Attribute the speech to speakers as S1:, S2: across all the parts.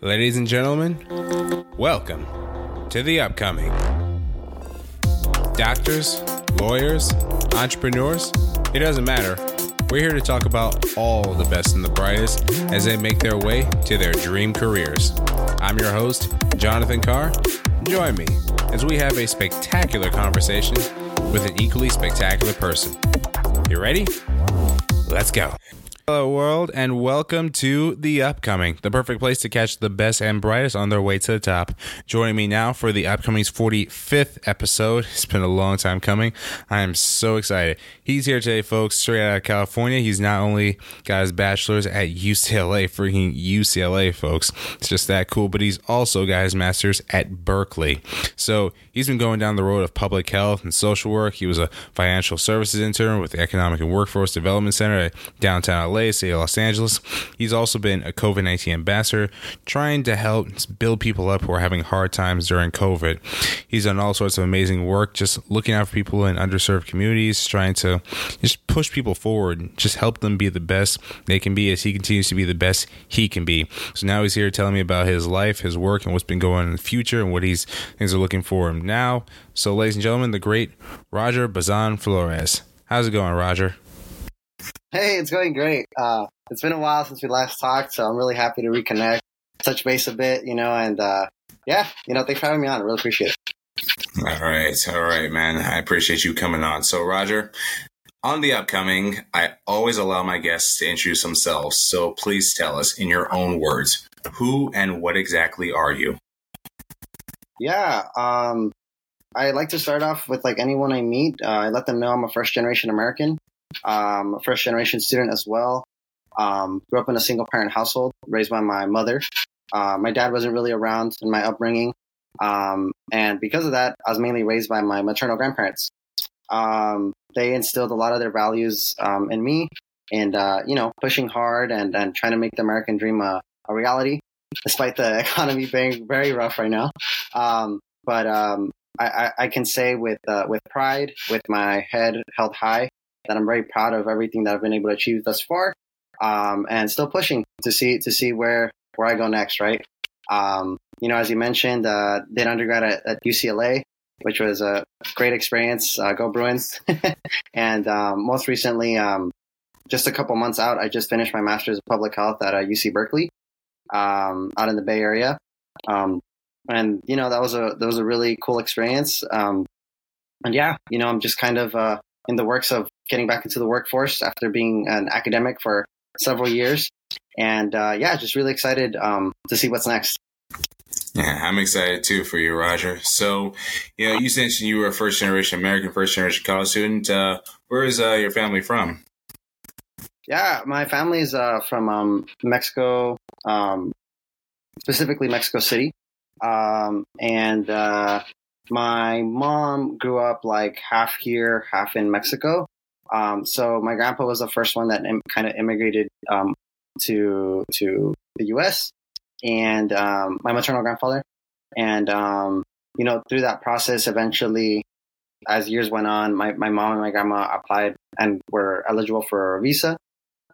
S1: Ladies and gentlemen, welcome to the upcoming. Doctors, lawyers, entrepreneurs, it doesn't matter. We're here to talk about all the best and the brightest as they make their way to their dream careers. I'm your host, Jonathan Carr. Join me as we have a spectacular conversation with an equally spectacular person. You ready? Let's go. Hello, world, and welcome to The Upcoming, the perfect place to catch the best and brightest on their way to the top. Joining me now for The Upcoming's 45th episode. It's been a long time coming. I am so excited. He's here today, folks, straight out of California. He's not only got his bachelor's at UCLA, freaking UCLA, folks. It's just that cool, but he's also got his master's at Berkeley. So he's been going down the road of public health and social work. He was a financial services intern with the Economic and Workforce Development Center at downtown LA, City of uh, Los Angeles. He's also been a COVID 19 ambassador, trying to help build people up who are having hard times during COVID. He's done all sorts of amazing work, just looking out for people in underserved communities, trying to just push people forward, just help them be the best they can be as he continues to be the best he can be. So now he's here telling me about his life, his work, and what's been going on in the future and what he's things are looking for him now. So, ladies and gentlemen, the great Roger Bazan Flores. How's it going, Roger?
S2: Hey, it's going great. Uh, it's been a while since we last talked, so I'm really happy to reconnect, touch base a bit, you know, and uh, yeah, you know, thanks for having me on. I really appreciate it.
S1: All right, all right, man. I appreciate you coming on. So, Roger, on the upcoming, I always allow my guests to introduce themselves. So, please tell us in your own words who and what exactly are you?
S2: Yeah, um, I like to start off with like anyone I meet. Uh, I let them know I'm a first generation American, um, a first generation student as well. Um, grew up in a single parent household, raised by my mother. Uh, my dad wasn't really around in my upbringing. Um, and because of that, I was mainly raised by my maternal grandparents. Um, they instilled a lot of their values um, in me and, uh, you know, pushing hard and, and trying to make the American dream a, a reality, despite the economy being very rough right now. Um, but um, I, I, can say with, uh, with pride, with my head held high, that I'm very proud of everything that I've been able to achieve thus far, um, and still pushing to see to see where where I go next. Right. Um, you know, as you mentioned, uh, did undergrad at, at, UCLA, which was a great experience. Uh, go Bruins! and um, most recently, um, just a couple months out, I just finished my master's of public health at uh, UC Berkeley, um, out in the Bay Area. Um, and you know, that was a that was a really cool experience. And yeah, you know, I'm just kind of uh, in the works of getting back into the workforce after being an academic for several years. And uh, yeah, just really excited um, to see what's next.
S1: Yeah, I'm excited too for you, Roger. So, you know, you mentioned you were a first generation American, first generation college student. Uh, where is uh, your family from?
S2: Yeah, my family is uh, from um, Mexico, um, specifically Mexico City. Um, and uh, my mom grew up like half here, half in Mexico. Um, so my grandpa was the first one that Im- kind of immigrated um, to to the U.S. and um, my maternal grandfather, and um, you know through that process, eventually, as years went on, my my mom and my grandma applied and were eligible for a visa,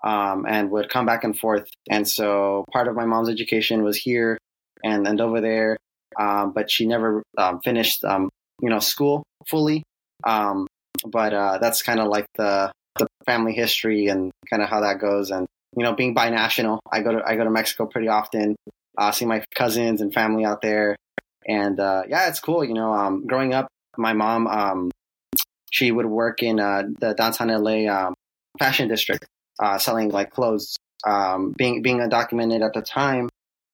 S2: um, and would come back and forth. And so part of my mom's education was here and and over there, um, but she never finished you know school fully. Um, but uh, that's kind of like the the family history and kind of how that goes. And you know, being binational, I go to I go to Mexico pretty often, uh, see my cousins and family out there, and uh, yeah, it's cool. You know, um, growing up, my mom um, she would work in uh, the downtown LA um, fashion district, uh, selling like clothes. Um, being being undocumented at the time,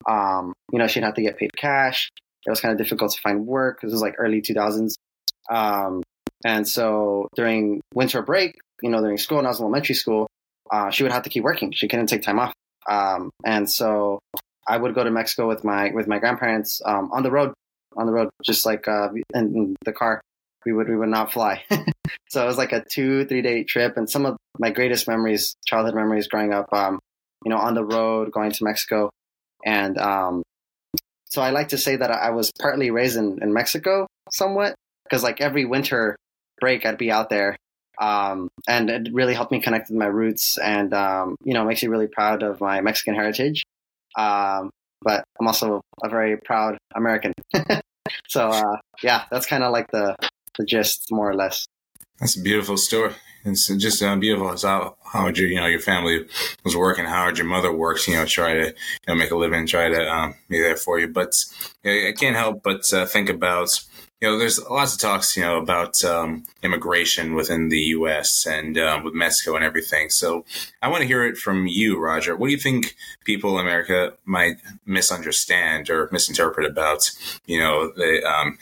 S2: um, you know, she'd have to get paid cash. It was kind of difficult to find work because it was like early 2000s. Um, and so during winter break, you know, during school, when I was in elementary school, uh, she would have to keep working. She couldn't take time off. Um, and so I would go to Mexico with my with my grandparents um, on the road, on the road, just like uh, in the car. We would we would not fly. so it was like a two three day trip, and some of my greatest memories, childhood memories, growing up, um, you know, on the road, going to Mexico, and um, so I like to say that I was partly raised in, in Mexico, somewhat, because like every winter break, I'd be out there. Um, and it really helped me connect with my roots and, um, you know, makes me really proud of my Mexican heritage. Um, but I'm also a very proud American. so uh, yeah, that's kind of like the the gist, more or less.
S1: That's a beautiful story. It's just beautiful. How, how your, you know, your family was working, how your mother works, you know, try to, you know, make a living, try to um, be there for you. But you know, I can't help but uh, think about, you know, there's lots of talks, you know, about um, immigration within the U.S. and um, with Mexico and everything. So I want to hear it from you, Roger. What do you think people in America might misunderstand or misinterpret about, you know, the um,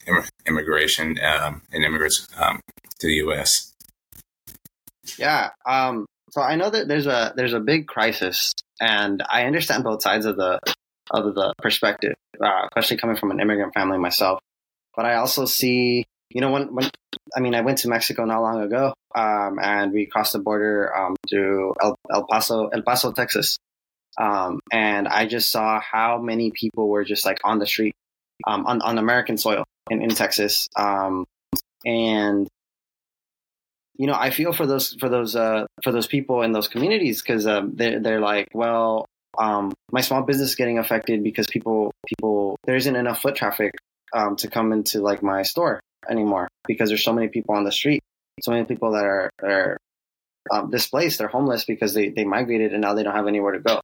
S1: immigration um, and immigrants um, to the U.S.?
S2: Yeah. Um, so I know that there's a there's a big crisis, and I understand both sides of the of the perspective, uh, especially coming from an immigrant family myself. But I also see, you know, when when I mean, I went to Mexico not long ago, um, and we crossed the border um, to El, El, Paso, El Paso, Texas, um, and I just saw how many people were just like on the street um, on on American soil in in Texas, um, and you know, I feel for those for those uh, for those people in those communities because um, they're they're like, well, um, my small business is getting affected because people people there isn't enough foot traffic um, to come into like my store anymore because there's so many people on the street, so many people that are are um, displaced, they're homeless because they they migrated and now they don't have anywhere to go.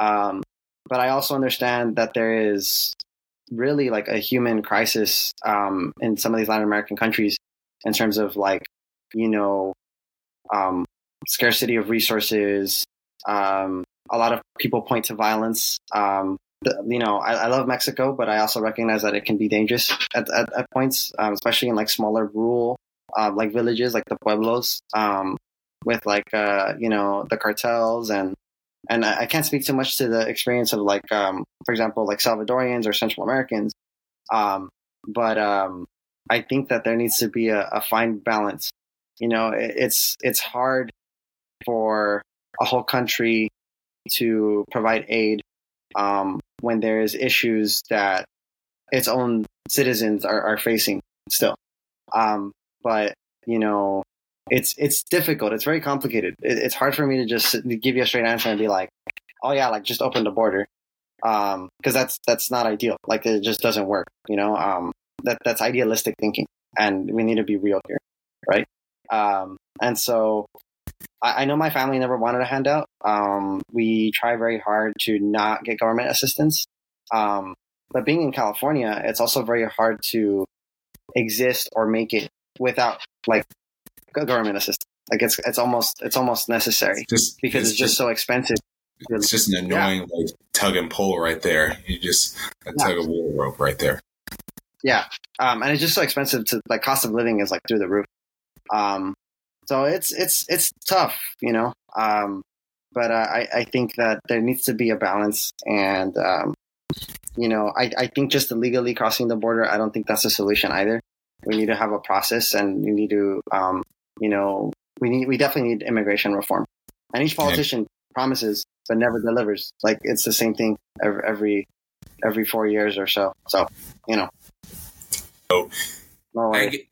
S2: Um, but I also understand that there is really like a human crisis um, in some of these Latin American countries in terms of like you know, um, scarcity of resources. Um, a lot of people point to violence. Um, you know, I, I, love Mexico, but I also recognize that it can be dangerous at, at, at points, um, especially in like smaller rural, uh, like villages, like the pueblos, um, with like, uh, you know, the cartels and, and I, I can't speak too much to the experience of like, um, for example, like Salvadorians or Central Americans. but, I think that there needs to be a, a fine balance you know, it's it's hard for a whole country to provide aid um, when there's issues that its own citizens are, are facing still. Um, but you know, it's it's difficult. It's very complicated. It, it's hard for me to just give you a straight answer and be like, "Oh yeah, like just open the border," because um, that's that's not ideal. Like it just doesn't work. You know, um, that that's idealistic thinking, and we need to be real here, right? Um, and so I, I, know my family never wanted a handout. Um, we try very hard to not get government assistance. Um, but being in California, it's also very hard to exist or make it without like government assistance. Like it's it's almost it's almost necessary just, because it's, it's just, just, so expensive.
S1: It's just an annoying yeah. like tug and pull right there. You just a yeah. tug of war rope right there.
S2: Yeah, um, and it's just so expensive to like cost of living is like through the roof. Um, so it's it's it's tough, you know. Um, but uh, I I think that there needs to be a balance, and um, you know, I I think just illegally crossing the border, I don't think that's a solution either. We need to have a process, and we need to, um, you know, we need we definitely need immigration reform. And each politician yeah. promises but never delivers. Like it's the same thing every every, every four years or so. So you know.
S1: So, no I,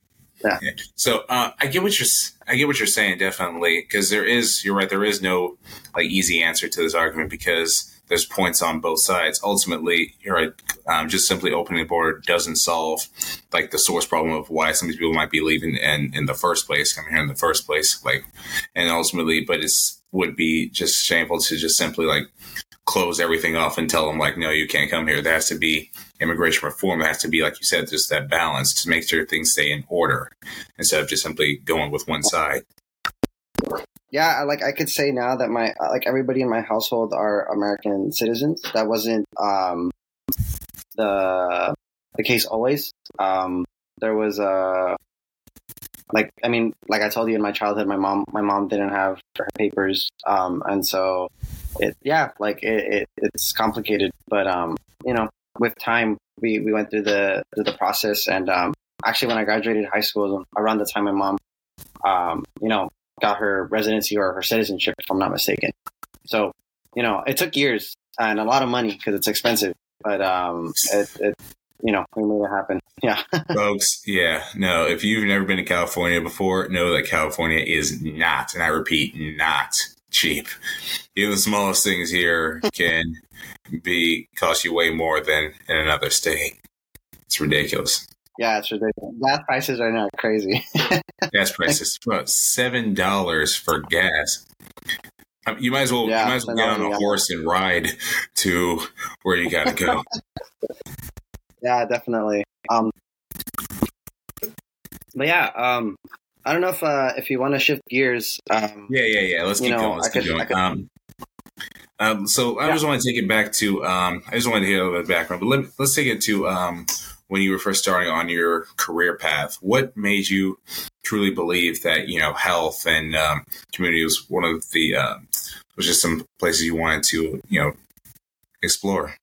S1: So uh, I get what you're I get what you're saying definitely because there is you're right there is no like easy answer to this argument because there's points on both sides. Ultimately, you're right. Um, just simply opening the border doesn't solve like the source problem of why some of these people might be leaving in in the first place, coming here in the first place. Like, and ultimately, but it's would be just shameful to just simply like close everything off and tell them like, no, you can't come here. There has to be immigration reform. Has to be, like you said, just that balance to make sure things stay in order instead of just simply going with one side.
S2: Yeah, like I could say now that my like everybody in my household are American citizens. That wasn't um, the the case always. Um, there was a like I mean, like I told you in my childhood, my mom my mom didn't have her papers, um, and so it yeah like it, it, it's complicated but um you know with time we we went through the through the process. And um actually when i graduated high school around the time my mom um you know got her residency or her citizenship if i'm not mistaken. So you know it took years and a lot of money because it's expensive but um it, it you know we made it happen. Yeah.
S1: Folks yeah no if you've never been to california before know that california is not and i repeat not
S3: cheap. Even the smallest things here can be cost you way more than in another state. It's ridiculous.
S2: Yeah, it's ridiculous. Gas prices are not crazy.
S3: gas prices about seven dollars for gas. Um, you might as well yeah, you might as well get on a horse and ride to where you got to go.
S2: yeah, definitely. Um, but yeah, um, I don't know if uh, if you want to shift gears. Um,
S3: yeah, yeah, yeah. Let's keep know, going. Let's I keep going. Could, um, um, so I yeah. just want to take it back to. Um, I just want to hear a little bit of background, but let, let's take it to um, when you were first starting on your career path. What made you truly believe that you know health and um, community was one of the uh, was just some places you wanted to you know explore?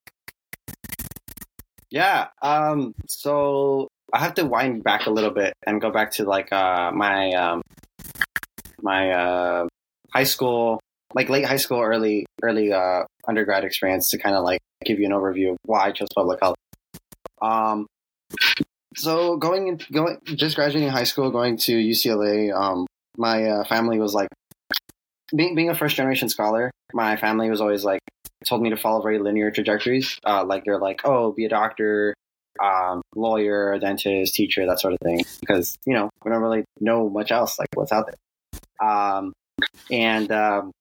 S2: Yeah. Um, so I have to wind back a little bit and go back to like uh, my um, my uh, high school, like late high school, early early uh, undergrad experience to kind of like give you an overview of why I chose public health. Um, so going going just graduating high school, going to UCLA, um, my uh, family was like being being a first generation scholar. My family was always like told me to follow very linear trajectories. Uh, like they're like, oh, be a doctor, um, lawyer, dentist, teacher, that sort of thing. Because you know we don't really know much else like what's out there. Um, and um,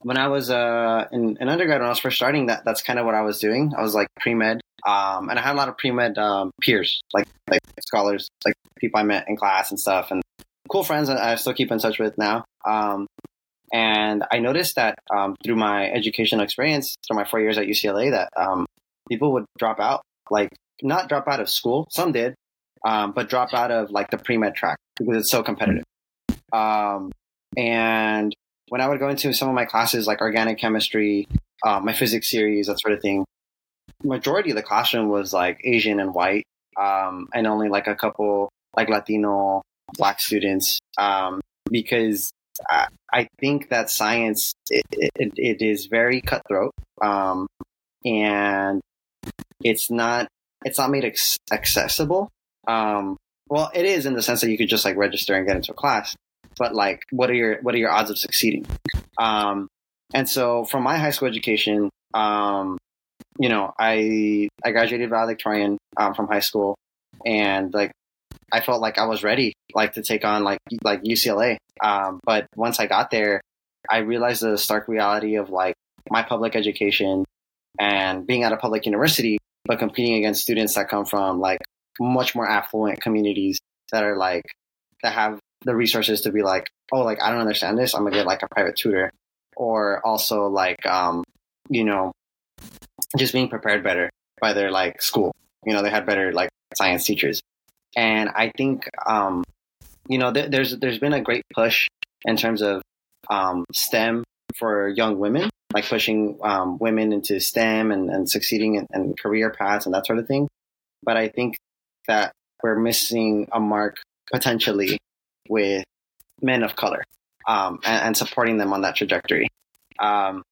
S2: when I was uh, in, in, undergrad, when I was first starting, that that's kind of what I was doing. I was like pre med, um, and I had a lot of pre med um, peers, like like scholars, like people I met in class and stuff, and cool friends that I still keep in touch with now. Um, and I noticed that um, through my educational experience, through my four years at UCLA, that um, people would drop out like not drop out of school. Some did, um, but drop out of like the pre med track because it's so competitive. Um, and when I would go into some of my classes, like organic chemistry, uh, my physics series, that sort of thing, majority of the classroom was like Asian and white, um, and only like a couple like Latino, black students, um, because I, I, think that science it, it, it is very cutthroat, um, and it's not it's not made ex- accessible. Um, well, it is in the sense that you could just like register and get into a class, but like, what are your what are your odds of succeeding? Um, and so, from my high school education, um, you know, I I graduated valedictorian um, from high school, and like I felt like I was ready, like to take on like like UCLA. Um, but once I got there, I realized the stark reality of like my public education and being at a public university but competing against students that come from like much more affluent communities that are like that have the resources to be like, oh, like I don't understand this, I'm gonna get like a private tutor, or also like, um, you know, just being prepared better by their like school. You know, they had better like science teachers, and I think, um, you know, th- there's there's been a great push in terms of um, STEM for young women like pushing um, women into STEM and, and succeeding in, career paths and that sort of thing. But I think that we're missing a mark potentially with men of color um, and, and, supporting them on that trajectory. Um,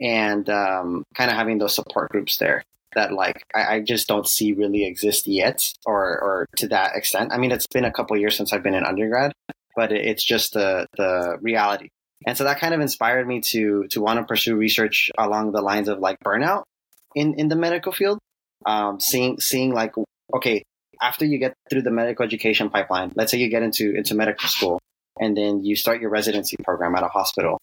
S2: and um, kind of having those support groups there that like I, I, just don't see really exist yet or or to that extent. I mean, it's been a couple years since I've been in undergrad, but it's just the the reality and so that kind of inspired me to to want to pursue research along the lines of like burnout in in the medical field. Um, seeing seeing like okay, after you get through the medical education pipeline, let's say you get into into medical school, and then you start your residency program at a hospital.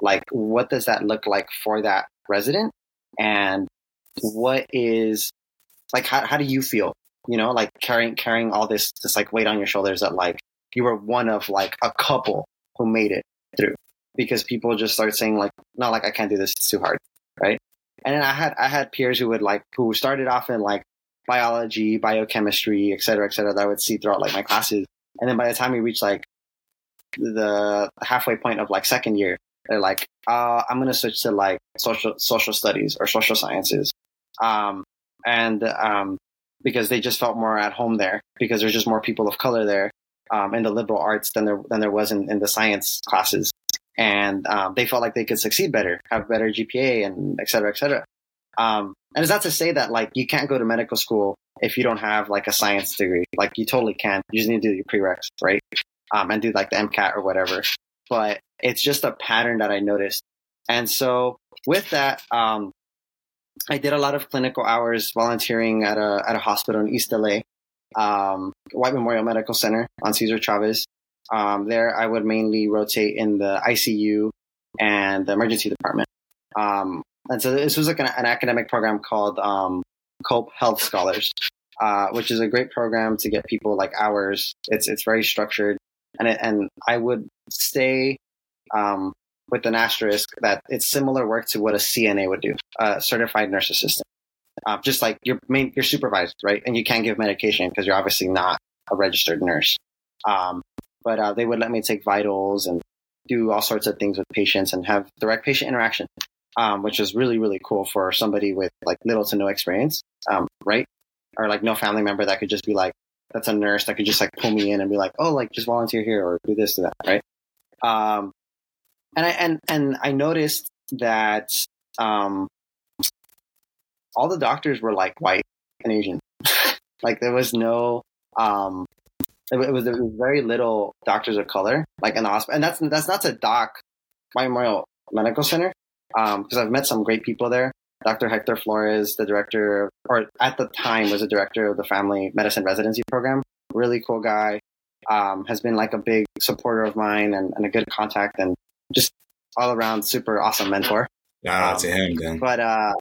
S2: Like, what does that look like for that resident? And what is like how how do you feel? You know, like carrying carrying all this this like weight on your shoulders that like you were one of like a couple who made it through because people just start saying like, no, like I can't do this. It's too hard. Right. And then I had, I had peers who would like, who started off in like biology, biochemistry, et cetera, et cetera, that I would see throughout like my classes. And then by the time we reached like the halfway point of like second year, they're like, uh, I'm going to switch to like social, social studies or social sciences. Um, and, um, because they just felt more at home there because there's just more people of color there um, in the liberal arts than there than there was in, in the science classes and um, they felt like they could succeed better, have better GPA, and et cetera, et cetera. Um, and it's not to say that like you can't go to medical school if you don't have like a science degree. Like you totally can. You just need to do your prereqs, right? Um, and do like the MCAT or whatever. But it's just a pattern that I noticed. And so with that, um, I did a lot of clinical hours volunteering at a at a hospital in East LA, um, White Memorial Medical Center on Cesar Chavez. Um, there, I would mainly rotate in the ICU and the emergency department. Um, and so this was like an, an academic program called um, Cope Health Scholars, uh, which is a great program to get people like ours. It's it's very structured, and it, and I would stay um, with an asterisk that it's similar work to what a CNA would do, a certified nurse assistant. Uh, just like you're main, you're supervised, right? And you can't give medication because you're obviously not a registered nurse. Um, but uh, they would let me take vitals and do all sorts of things with patients and have direct patient interaction, um, which is really really cool for somebody with like little to no experience, um, right? Or like no family member that could just be like, that's a nurse that could just like pull me in and be like, oh, like just volunteer here or do this or that, right? Um, and I and and I noticed that um, all the doctors were like white and Asian. like there was no um, it, was there was very little doctors of color like in the hospital, and that's that's not to dock my Memorial Medical Center because um, I've met some great people there. Dr. Hector Flores, the director, or at the time was the director of the family medicine residency program. Really cool guy. Um, has been like a big supporter of mine and, and, a good contact and just all around super awesome mentor.
S1: Shout out um, to him, then.
S2: But uh,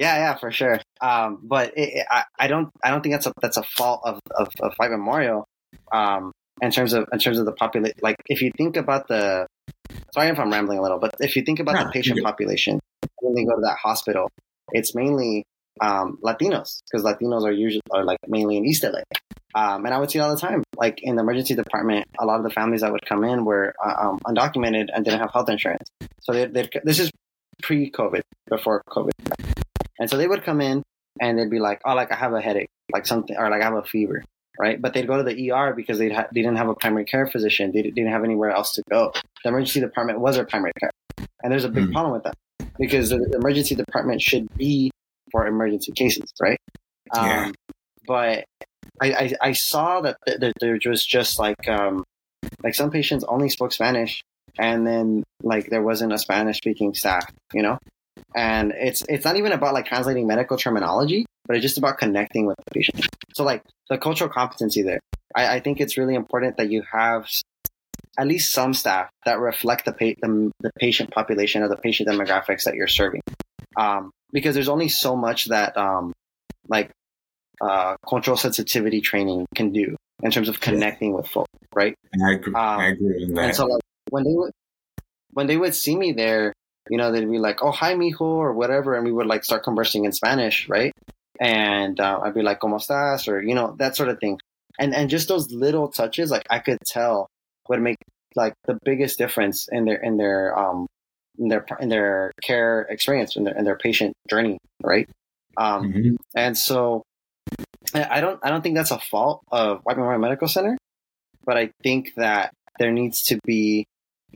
S2: yeah, yeah, for sure. Um, but it, I, I don't, I don't think that's a that's a fault of of, of White Memorial. Um, in terms of in terms of the population, like if you think about the, sorry if I'm rambling a little, but if you think about the patient population when they go to that hospital, it's mainly um, Latinos because Latinos are usually are like mainly in East LA. Um, and I would see all the time, like in the emergency department, a lot of the families that would come in were uh, um, undocumented and didn't have health insurance. So they, this is pre-COVID, before COVID, and so they would come in and they'd be like, "Oh, like I have a headache, like something, or like I have a fever." Right, but they'd go to the ER because they ha- they didn't have a primary care physician. They, didn't have anywhere else to go. The emergency department was their primary care, and there's a big mm. problem with that because the emergency department should be for emergency cases, right? Yeah. Um, but I, I, I, saw that there was just like um, like some patients only spoke Spanish, and then like there wasn't a Spanish speaking staff, you know. And it's it's not even about like translating medical terminology, but it's just about connecting with the patient. So like the cultural competency there, I, I think it's really important that you have at least some staff that reflect the, pa- the, the patient population or the patient demographics that you're serving. Um, because there's only so much that um, like uh, cultural sensitivity training can do in terms of connecting with folk, right?
S1: I agree, um, I agree with that.
S2: And so like, when they would when they would see me there, you know, they'd be like, "Oh, hi, mijo," or whatever, and we would like start conversing in Spanish, right? And uh, I'd be like, "Cómo estás?" or you know, that sort of thing. And and just those little touches, like I could tell, would make like the biggest difference in their in their um in their in their care experience in their in their patient journey, right? Um, mm-hmm. And so I don't I don't think that's a fault of White Memorial Medical Center, but I think that there needs to be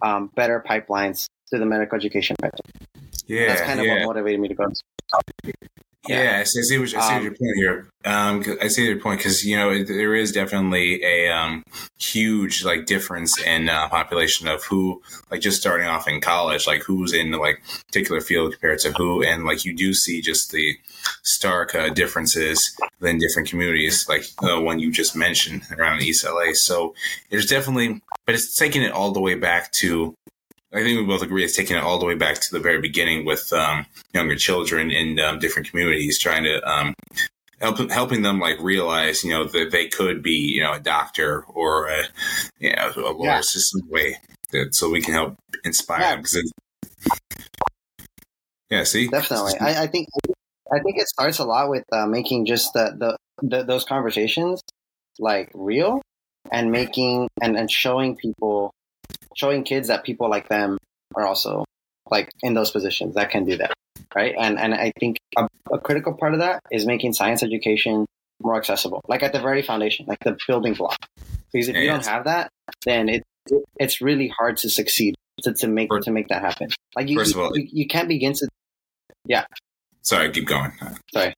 S2: um, better pipelines to the medical education pipeline.
S1: Yeah,
S2: that's kind of
S1: yeah.
S2: what motivated me to go.
S1: Yeah, I see, I see, what, I see um, your point here. Um, I see your point because you know there is definitely a um, huge like difference in uh, population of who like just starting off in college, like who's in the like particular field compared to who, and like you do see just the stark uh, differences in different communities, like the one you just mentioned around East LA. So there's definitely, but it's taking it all the way back to I think we both agree it's taking it all the way back to the very beginning with um, younger children in um, different communities, trying to um, help helping them like realize, you know, that they could be, you know, a doctor or a, you know, a lawyer yeah. system way that so we can help inspire yeah. them. Yeah, see,
S2: definitely, I, I, think I think it starts a lot with uh, making just the, the, the those conversations like real and making and, and showing people showing kids that people like them are also like in those positions that can do that right? And and i think a, a, critical part of that is making science education more accessible like at the very foundation like the building block. Because if yeah, you don't have that then it, it, it's really hard to succeed to, to make first, to make that happen. Like you, first of all, you, you can't begin to yeah.
S1: Sorry keep going.
S2: Sorry.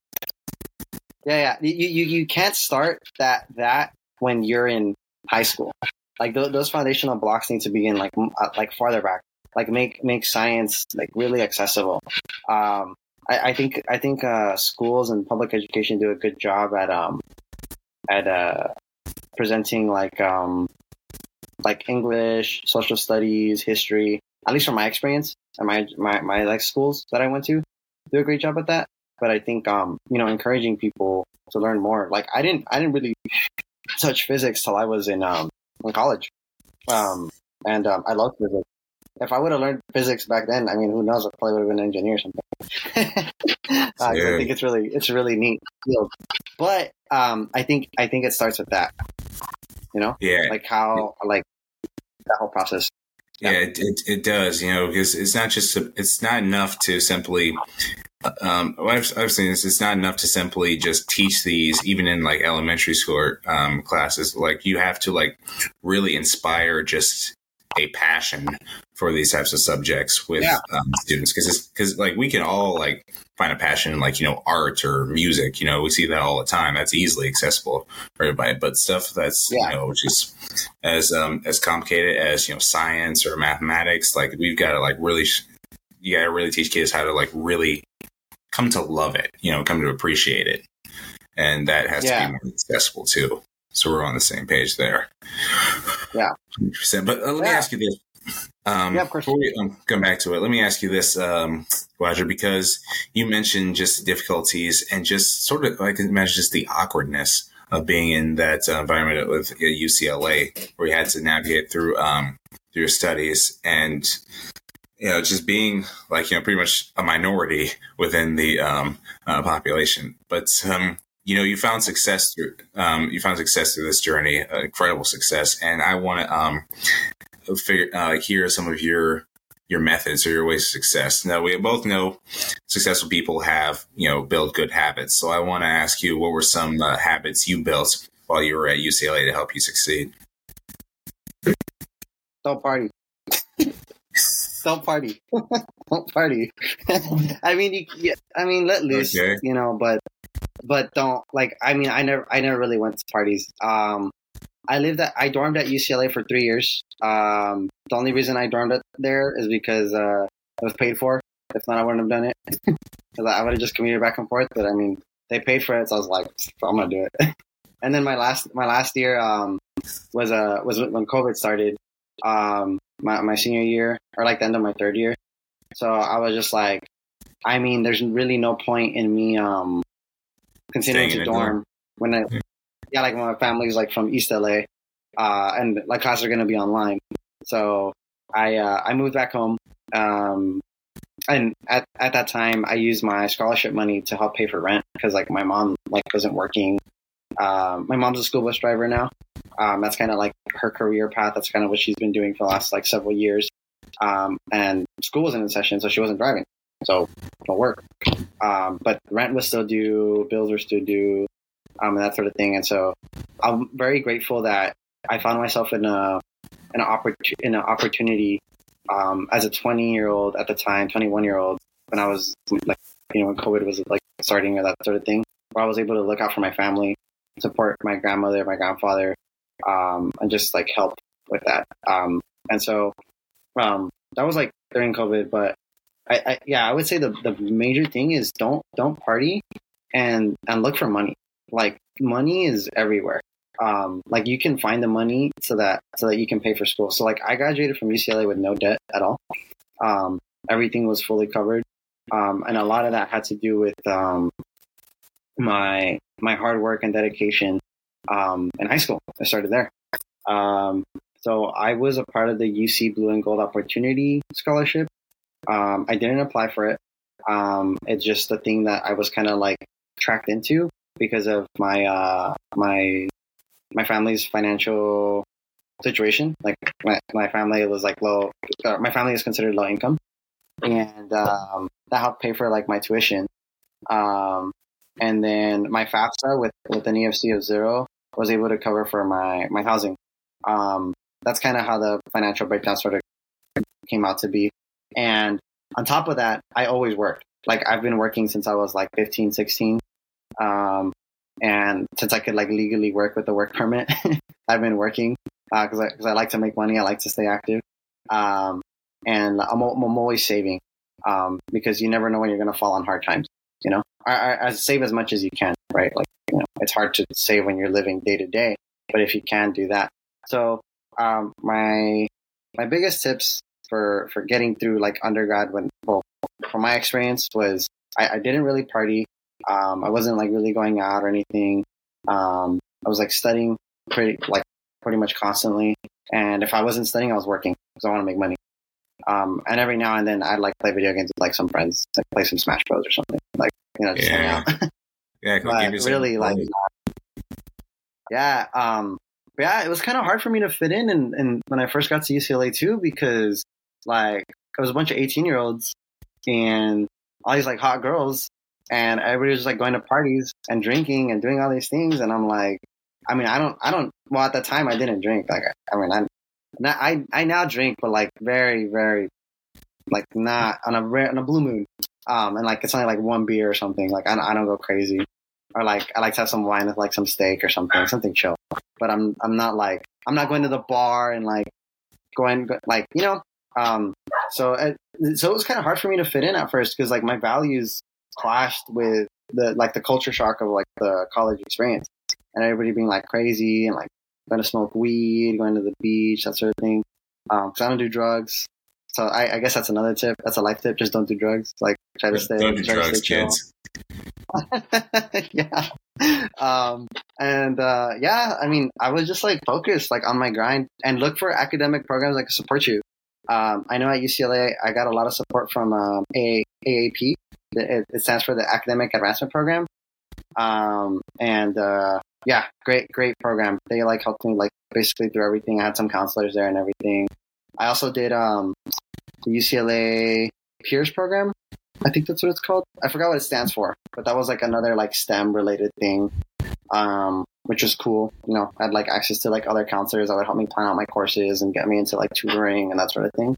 S2: Yeah yeah. You, you you can't start that that when you're in high school like th- those foundational blocks need to be in like uh, like farther back like make make science like really accessible. Um i, I think i think uh schools and public education do a good job at um at uh presenting like um like english social studies history at least from my experience and my my my like schools that i went to do a great job at that. But i think um you know encouraging people to learn more. Like i didn't i didn't really touch physics till i was in um in college um and um i love physics if I would have learned physics back then, I mean, who knows? I probably would have been an engineer or something. uh, I think it's really, it's a really neat field. But um, I think, I think it starts with that. You know,
S1: yeah,
S2: like how, like that whole process.
S1: Yeah, yeah it, it, it does. You know, because it's not just a, it's not enough to simply. Um, I've, I've seen is it's not enough to simply just teach these, even in like elementary school um, classes. Like you have to like really inspire just a passion for these types of subjects with yeah. um, students because because like we can all like find a passion in like you know art or music you know we see that all the time that's easily accessible for everybody but stuff that's yeah. you know which is as um as complicated as you know science or mathematics like we've got to like really you got to really teach kids how to like really come to love it you know come to appreciate it and that has yeah. to be more accessible too so we're on the same page there.
S2: Yeah.
S1: 100%. But uh, let me ask you this. Um, yeah, of course. Before we um, come back to it, let me ask you this, um, Roger, because you mentioned just difficulties and just sort of like imagine just the awkwardness of being in that uh, environment with uh, UCLA, where you had to navigate through um, through your studies and you know just being like you know pretty much a minority within the um, uh, population. But um, you know, you found success through um, you found success through this journey, uh, incredible success, and I want to um, figure uh, hear some of your your methods or your ways of success. Now we both know successful people have you know build good habits, so I want to ask you what were some uh, habits you built while you were at UCLA to help you succeed.
S2: Don't party. Don't party. Don't party. I mean, you, you, I mean, let loose, okay. you know, but but don't like. I mean, I never, I never really went to parties. Um, I lived at, I dormed at UCLA for three years. Um, the only reason I dormed there is because uh, it was paid for. If not, I wouldn't have done it. Because I would have just commuted back and forth. But I mean, they paid for it, so I was like, I'm gonna do it. and then my last, my last year um, was uh was when COVID started. Um, my my senior year or like the end of my third year. So I was just like, I mean, there's really no point in me um continuing to dorm when I, yeah, like my family's like from East LA, uh, and like classes are gonna be online. So I uh, I moved back home. Um, and at, at that time, I used my scholarship money to help pay for rent because like my mom like wasn't working. Um, my mom's a school bus driver now. Um, that's kind of like her career path. That's kind of what she's been doing for the last like several years. Um, and school wasn't in session, so she wasn't driving. So don't work. Um, but rent was still due, bills were still due, um, and that sort of thing. And so I'm very grateful that I found myself in a an, in an opportunity um, as a 20 year old at the time, 21 year old, when I was like, you know, when COVID was like starting or that sort of thing, where I was able to look out for my family, support my grandmother, my grandfather, um, and just like help with that. Um, and so um, that was like during COVID, but I, I, yeah, I would say the, the major thing is don't don't party and and look for money. Like money is everywhere. Um, like you can find the money so that so that you can pay for school. So like I graduated from UCLA with no debt at all. Um, everything was fully covered, um, and a lot of that had to do with um, my my hard work and dedication um, in high school. I started there. Um, so I was a part of the UC Blue and Gold Opportunity Scholarship, um, I didn't apply for it. Um, it's just a thing that I was kind of like tracked into because of my uh, my my family's financial situation. Like my, my family was like low. My family is considered low income, and um, that helped pay for like my tuition. Um, and then my FAFSA with with an EFC of zero was able to cover for my my housing. Um, that's kind of how the financial breakdown sort of came out to be. And on top of that, I always worked. Like I've been working since I was like 15, 16. Um, and since I could like legally work with the work permit, I've been working. because uh, I, cause I like to make money. I like to stay active. Um, and I'm, I'm always saving um, because you never know when you're going to fall on hard times. You know, I, I, I, save as much as you can, right? Like, you know, it's hard to save when you're living day to day, but if you can do that. So, um, my, my biggest tips for, for getting through like undergrad when, well, from my experience was I, I didn't really party. Um, I wasn't like really going out or anything. Um, I was like studying pretty, like pretty much constantly. And if I wasn't studying, I was working because I want to make money. Um, and every now and then I'd like play video games with like some friends, like play some Smash Bros or something. Like, you know, just yeah. hang out. yeah, but really like, yeah, um, yeah, it was kind of hard for me to fit in and, and when I first got to UCLA too, because like it was a bunch of 18 year olds and all these like hot girls and everybody was like going to parties and drinking and doing all these things. And I'm like, I mean, I don't, I don't, well, at the time I didn't drink. Like, I mean, I, I, I now drink, but like very, very, like not on a rare, on a blue moon. Um, and like it's only like one beer or something. Like I, I don't go crazy, or like I like to have some wine with like some steak or something, something chill. But I'm, I'm not like, I'm not going to the bar and like going, like you know. Um, so, it, so it was kind of hard for me to fit in at first because like my values clashed with the like the culture shock of like the college experience and everybody being like crazy and like going to smoke weed, going to the beach, that sort of thing. Um, cause I don't do drugs. So I, I, guess that's another tip. That's a life tip. Just don't do drugs. Like try to stay.
S1: Don't do
S2: drugs,
S1: kids.
S2: yeah. Um, and, uh, yeah, I mean, I was just like focused, like on my grind and look for academic programs that can support you. Um, I know at UCLA, I got a lot of support from, um, AAP. It, it stands for the Academic Advancement Program. Um, and, uh, yeah, great, great program. They like helped me like basically through everything. I had some counselors there and everything. I also did um, the UCLA Peers program. I think that's what it's called. I forgot what it stands for, but that was like another like STEM related thing, um, which was cool. You know, I had like access to like other counselors that would help me plan out my courses and get me into like tutoring and that sort of thing.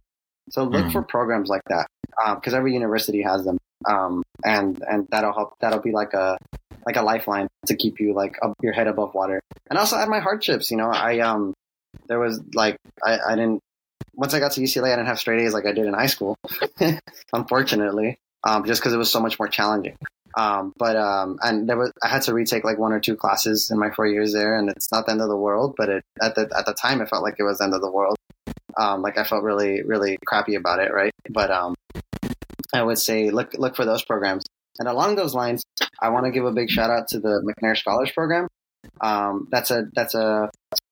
S2: So look mm. for programs like that because um, every university has them, um, and and that'll help. That'll be like a like a lifeline to keep you like up your head above water. And also had my hardships. You know, I um there was like I, I didn't once I got to UCLA I didn't have straight A's like I did in high school, unfortunately, um, just because it was so much more challenging. Um, but um, and there was I had to retake like one or two classes in my four years there, and it's not the end of the world. But it at the at the time it felt like it was the end of the world. Um, like I felt really really crappy about it, right? But um, I would say look look for those programs. And along those lines, I want to give a big shout out to the McNair Scholars Program. Um, that's a that's a,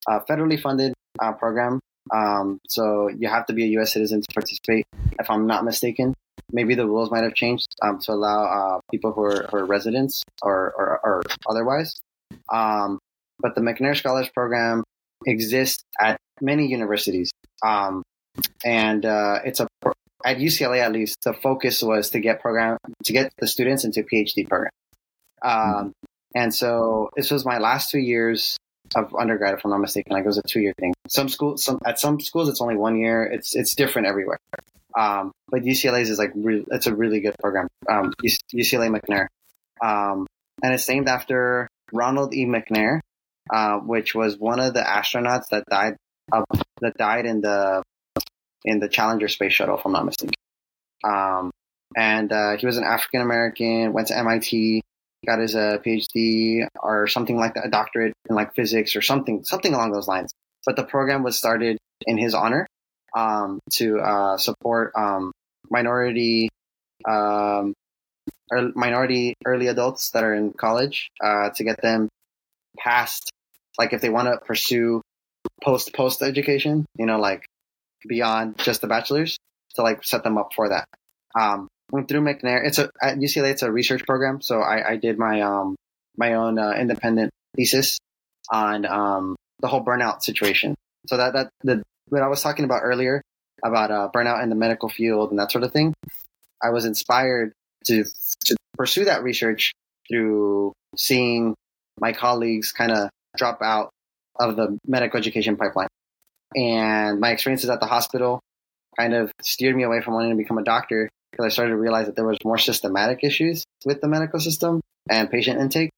S2: a federally funded uh, program. Um, so you have to be a U.S. citizen to participate. If I'm not mistaken, maybe the rules might have changed um, to allow uh, people who are, who are residents or, or, or otherwise. Um, but the McNair Scholars Program exists at many universities, um, and uh, it's a at UCLA at least, the focus was to get program to get the students into PhD program. Um, mm-hmm. And so this was my last two years of undergrad, if I'm not mistaken. Like it was a two year thing. Some schools, some at some schools, it's only one year. It's it's different everywhere. Um, but UCLA's is like it's a really good program. Um, UCLA McNair, um, and it's named after Ronald E. McNair, uh, which was one of the astronauts that died uh, that died in the in the Challenger space shuttle, if I'm not mistaken. Um, and uh, he was an African American, went to MIT, got his uh, PhD or something like that, a doctorate in like physics or something, something along those lines. But the program was started in his honor um, to uh, support um, minority um, or minority early adults that are in college uh, to get them past, like if they want to pursue post post education, you know, like beyond just the bachelor's to like set them up for that. Um, through McNair, it's a at UCLA, it's a research program. So I, I did my um my own uh, independent thesis on um the whole burnout situation. So that that the what I was talking about earlier about uh, burnout in the medical field and that sort of thing, I was inspired to to pursue that research through seeing my colleagues kind of drop out of the medical education pipeline. And my experiences at the hospital kind of steered me away from wanting to become a doctor because I started to realize that there was more systematic issues with the medical system and patient intake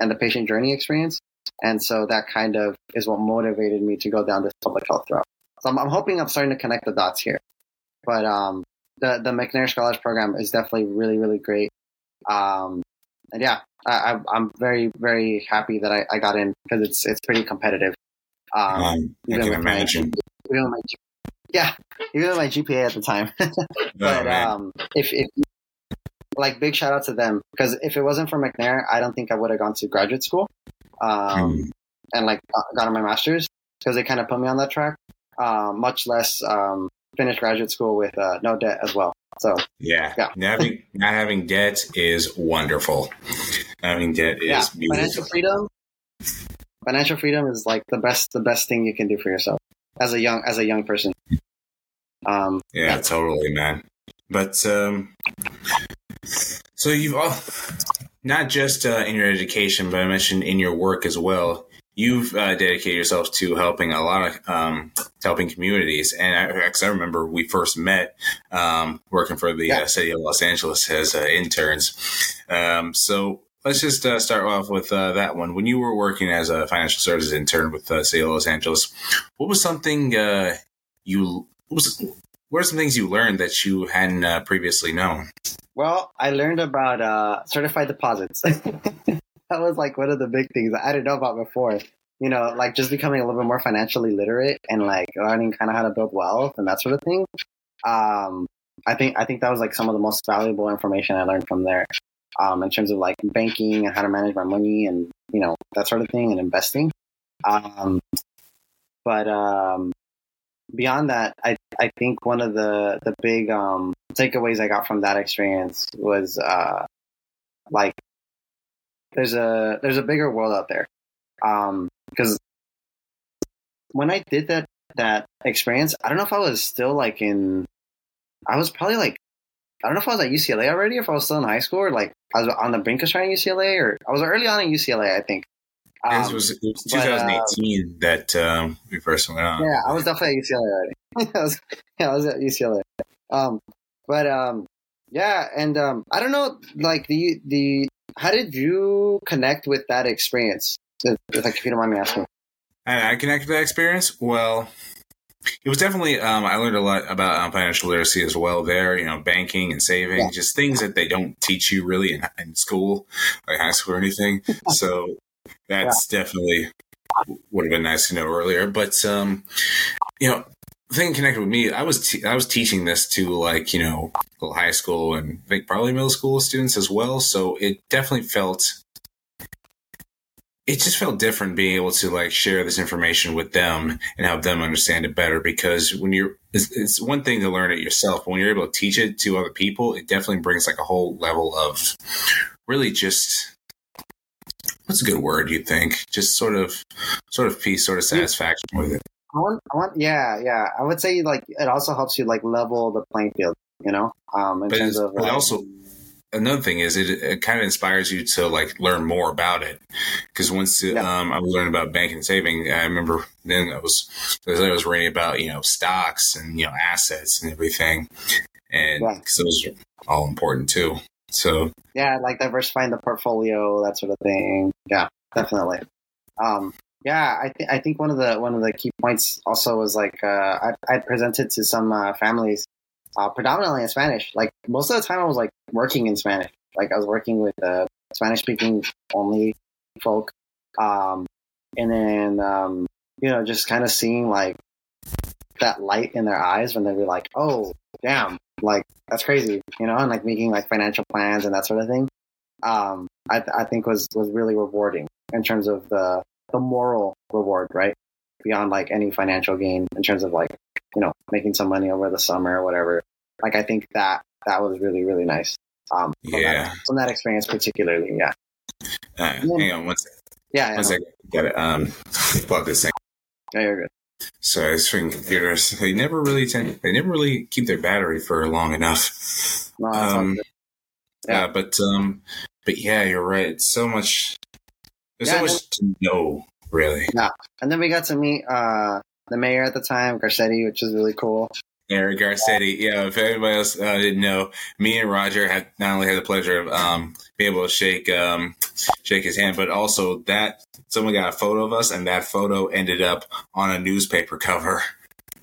S2: and the patient journey experience and so that kind of is what motivated me to go down this public health route. So I'm, I'm hoping I'm starting to connect the dots here. But um, the the McNair Scholars Program is definitely really really great. Um, and yeah, I, am very very happy that I, I got in because it's it's pretty competitive.
S1: Um, um, I can imagine.
S2: My, even my, yeah, even my GPA at the time. but oh, um, if, if like big shout out to them because if it wasn't for McNair, I don't think I would have gone to graduate school um, mm. and like gotten my master's because they kind of put me on that track. Uh, much less um, finish graduate school with uh, no debt as well. So
S1: yeah, yeah. not having not having debt is wonderful. Having debt is yeah. beautiful.
S2: financial freedom. Financial freedom is like the best the best thing you can do for yourself as a young as a young person.
S1: Um, yeah, yeah. totally, man. But um, so you've all not just uh, in your education, but I mentioned in your work as well you've uh, dedicated yourself to helping a lot of um, helping communities. And I, I remember we first met um, working for the uh, yeah. uh, city of Los Angeles as uh, interns. Um, so let's just uh, start off with uh, that one. When you were working as a financial services intern with the city of Los Angeles, what was something you what was what are some things you learned that you hadn't previously known?
S2: Well, I learned about certified deposits. that was like one of the big things I didn't know about before. You know, like just becoming a little bit more financially literate and like learning kind of how to build wealth and that sort of thing. Um, I think I think that was like some of the most valuable information I learned from there. Um, in terms of like banking and how to manage my money and you know that sort of thing and investing. Um, but um, beyond that, I I think one of the the big um, takeaways I got from that experience was uh, like there's a there's a bigger world out there. Um, because when I did that that experience, I don't know if I was still like in, I was probably like, I don't know if I was at UCLA already, or if I was still in high school, or like I was on the brink of starting UCLA, or I was early on in UCLA, I think.
S1: Um, it, was, it was 2018 but, uh, that um, we first went on.
S2: Yeah, I was definitely at UCLA already. I was, yeah, I was at UCLA. Um, but um, yeah, and um, I don't know, like the the how did you connect with that experience? If, if you don't mind me asking.
S1: I connected with that experience. Well, it was definitely. Um, I learned a lot about um, financial literacy as well. There, you know, banking and saving, yeah. just things that they don't teach you really in, in school, like high school or anything. so that's yeah. definitely would have been nice to know earlier. But um, you know, thing connected with me, I was I was teaching this to like you know high school and I think probably middle school students as well. So it definitely felt it just felt different being able to like share this information with them and help them understand it better because when you're it's, it's, one thing to learn it yourself but when you're able to teach it to other people it definitely brings like a whole level of really just what's a good word you think? Just sort of sort of peace sort of satisfaction with it
S2: I want, I want, yeah, yeah. I would say like it also helps you like level the playing field, you know. Um, in
S1: but
S2: terms of
S1: like, also another thing is it, it kind of inspires you to like learn more about it because once yeah. um, I was learning about banking and saving, I remember then I was I was reading about you know stocks and you know assets and everything, and because yeah. those are all important too. So
S2: yeah, like diversifying the portfolio, that sort of thing. Yeah, definitely. Um, yeah, I think I think one of the one of the key points also was like uh, I I presented to some uh, families, uh, predominantly in Spanish. Like most of the time, I was like working in Spanish. Like I was working with uh, Spanish speaking only folk, um, and then um, you know just kind of seeing like that light in their eyes when they were like, "Oh, damn, like that's crazy," you know, and like making like financial plans and that sort of thing. Um, I I think was was really rewarding in terms of the the moral reward, right? Beyond like any financial gain in terms of like, you know, making some money over the summer or whatever. Like I think that that was really, really nice. Um,
S1: from yeah.
S2: That, from that experience particularly, yeah.
S1: Uh, hang on one second.
S2: Yeah, yeah.
S1: One second. Get it. Um, plug this thing.
S2: Yeah, you're good.
S1: So I swing computers. They never really tend. They never really keep their battery for long enough. No, um, yeah. but um, but yeah, you're right. It's so much. There's yeah, so much then, to know, really.
S2: Yeah, and then we got to meet uh, the mayor at the time, Garcetti, which was really cool.
S1: Eric Garcetti. Yeah, if anybody else uh, didn't know, me and Roger had not only had the pleasure of um, being able to shake um, shake his hand, but also that someone got a photo of us, and that photo ended up on a newspaper cover.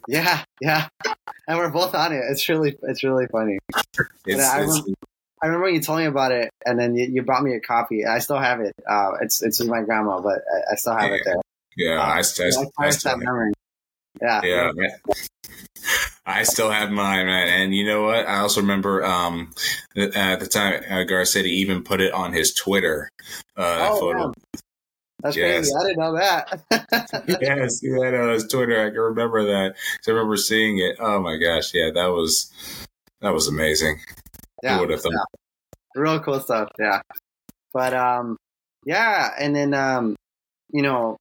S2: Yeah, yeah, and we're both on it. It's really, it's really funny. It's, I, remember, I, remember, you told me about it, and then you, you brought me a copy. I still have it. Uh, it's it's with my grandma, but I, I still have
S1: yeah.
S2: it there.
S1: Yeah, I, I, I, I still
S2: memory. Yeah,
S1: yeah. I still have mine, man. And you know what? I also remember um, at the time, uh, Garcetti even put it on his Twitter. Uh, oh, photo.
S2: That's yes. crazy. I didn't know that.
S1: yes, he had on his Twitter. I can remember that. I remember seeing it. Oh my gosh, yeah, that was that was amazing.
S2: Yeah, would have thought. Yeah. Real cool stuff. Yeah, but um, yeah, and then um, you know,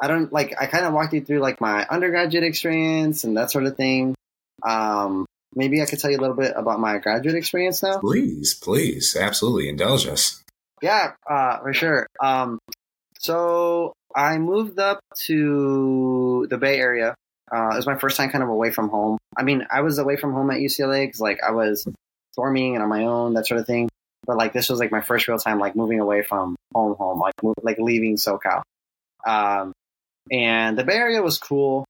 S2: I don't like I kind of walked you through like my undergraduate experience and that sort of thing. Um, maybe I could tell you a little bit about my graduate experience now.
S1: Please, please, absolutely indulge us.
S2: Yeah, uh, for sure. Um, so I moved up to the Bay Area. Uh, it was my first time kind of away from home. I mean, I was away from home at UCLA because like I was dorming and on my own, that sort of thing. But like this was like my first real time like moving away from home, home, like like leaving SoCal. Um, and the Bay Area was cool.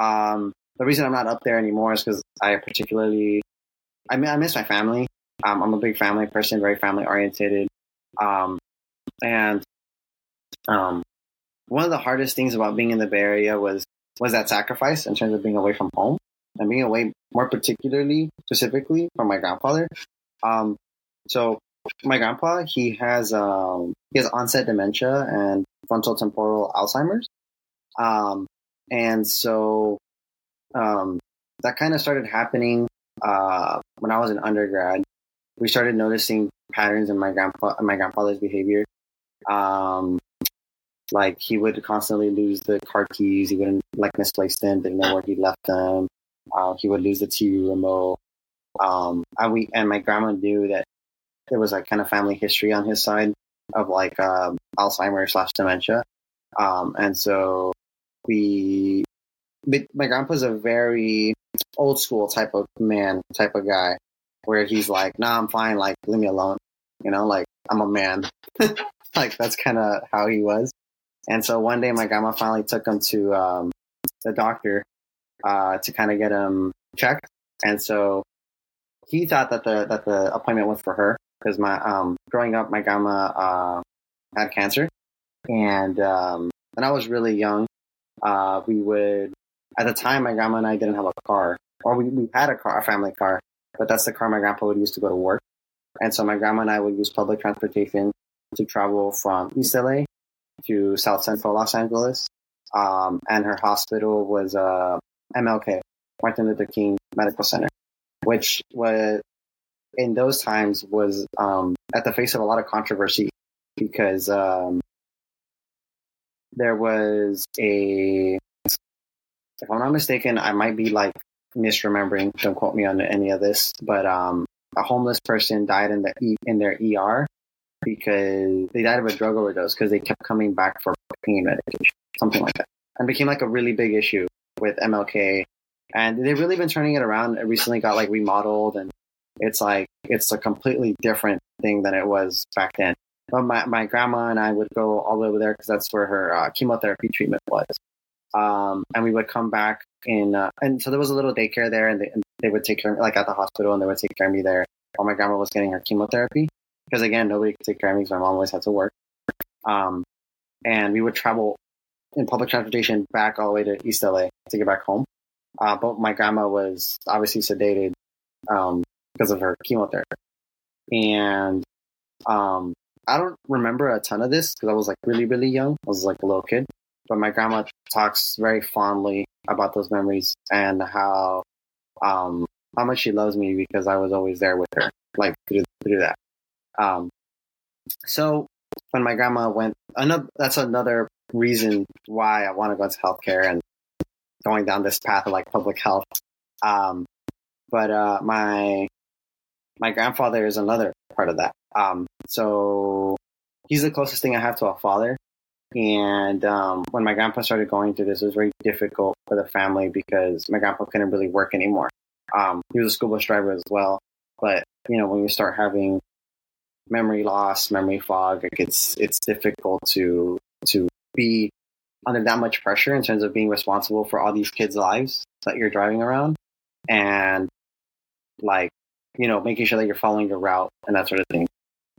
S2: Um, the reason I'm not up there anymore is because I particularly, I mean, I miss my family. Um, I'm a big family person, very family oriented. Um, and um, one of the hardest things about being in the Bay Area was was that sacrifice in terms of being away from home and being away more particularly specifically from my grandfather. Um, so my grandpa he has um, he has onset dementia and frontal temporal Alzheimer's. Um, and so um, that kind of started happening uh, when I was an undergrad. We started noticing patterns in my grandpa my grandfather's behavior. Um, like he would constantly lose the car keys. He wouldn't like misplace them. Didn't know where he left them. Uh, he would lose the TV remote. Um, and we and my grandma knew that there was like kind of family history on his side of like uh, Alzheimer's slash dementia. Um, and so we, my grandpa's a very old school type of man, type of guy, where he's like, "Nah, I'm fine. Like, leave me alone." You know, like I'm a man. like that's kind of how he was. And so one day, my grandma finally took him to um, the doctor uh, to kind of get him checked. And so he thought that the that the appointment was for her because my um, growing up, my grandma uh, had cancer, and um, and I was really young, uh, we would, at the time, my grandma and I didn't have a car, or we, we had a car, a family car, but that's the car my grandpa would use to go to work. And so my grandma and I would use public transportation to travel from East LA to South Central Los Angeles. Um, and her hospital was uh, MLK, Martin Luther King Medical Center, which was in those times was um, at the face of a lot of controversy because um, there was a, if I'm not mistaken, I might be like misremembering. Don't quote me on any of this, but um, a homeless person died in the in their ER because they died of a drug overdose because they kept coming back for pain medication, something like that, and became like a really big issue with MLK. And they've really been turning it around. It recently got like remodeled, and it's like it's a completely different thing than it was back then. But my, my grandma and I would go all the way over there because that's where her uh, chemotherapy treatment was. Um, and we would come back in, uh, and so there was a little daycare there, and they, and they would take care of me, like at the hospital, and they would take care of me there while my grandma was getting her chemotherapy. Because again, nobody could take care of me because my mom always had to work. Um, and we would travel in public transportation back all the way to East LA to get back home. Uh, but my grandma was obviously sedated um, because of her chemotherapy. And um, I don't remember a ton of this because I was like really, really young. I was like a little kid. But my grandma talks very fondly about those memories and how um, how much she loves me because I was always there with her, like through, through that. Um, so when my grandma went, another that's another reason why I want to go into healthcare and going down this path of like public health. Um, but uh, my my grandfather is another part of that. Um, so he's the closest thing I have to a father. And um, when my grandpa started going through this, it was very difficult for the family because my grandpa couldn't really work anymore. Um, he was a school bus driver as well. But, you know, when you start having memory loss, memory fog, like it's, it's difficult to, to be under that much pressure in terms of being responsible for all these kids' lives that you're driving around and like, you know, making sure that you're following your route and that sort of thing.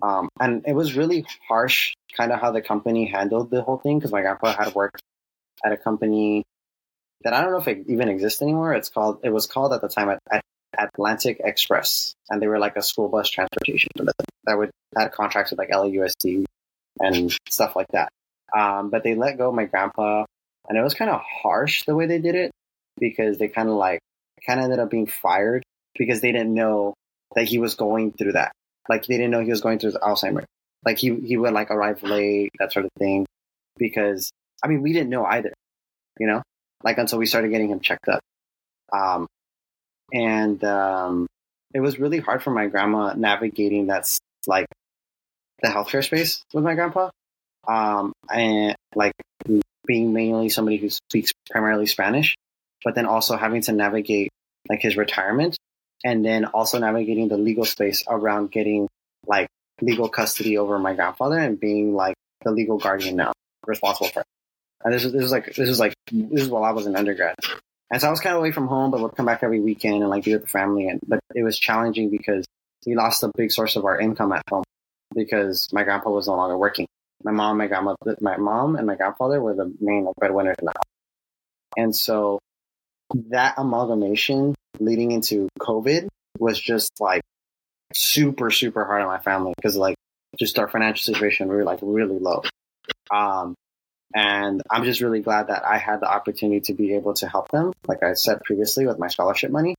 S2: Um, and it was really harsh, kind of how the company handled the whole thing because my grandpa had worked at a company that I don't know if it even exists anymore. It's called, it was called at the time at, at Atlantic Express, and they were like a school bus transportation that would had contracts with like LAUSD and stuff like that. Um, but they let go my grandpa, and it was kind of harsh the way they did it because they kind of like kind of ended up being fired because they didn't know that he was going through that. Like they didn't know he was going through Alzheimer's. Like he he would like arrive late, that sort of thing. Because I mean, we didn't know either, you know, like until we started getting him checked up. Um, and um, it was really hard for my grandma navigating that's like the healthcare space with my grandpa. Um, and like being mainly somebody who speaks primarily Spanish, but then also having to navigate like his retirement and then also navigating the legal space around getting like legal custody over my grandfather and being like the legal guardian now responsible for it. And this is this is like this is like this is while I was an undergrad. And so I was kind of away from home, but would come back every weekend and like be with the family. And but it was challenging because we lost a big source of our income at home because my grandpa was no longer working. My mom, my grandmother, my mom, and my grandfather were the main breadwinners in the house. And so that amalgamation leading into COVID was just like super, super hard on my family because like just our financial situation, we were like really low. Um, and I'm just really glad that I had the opportunity to be able to help them, like I said previously, with my scholarship money.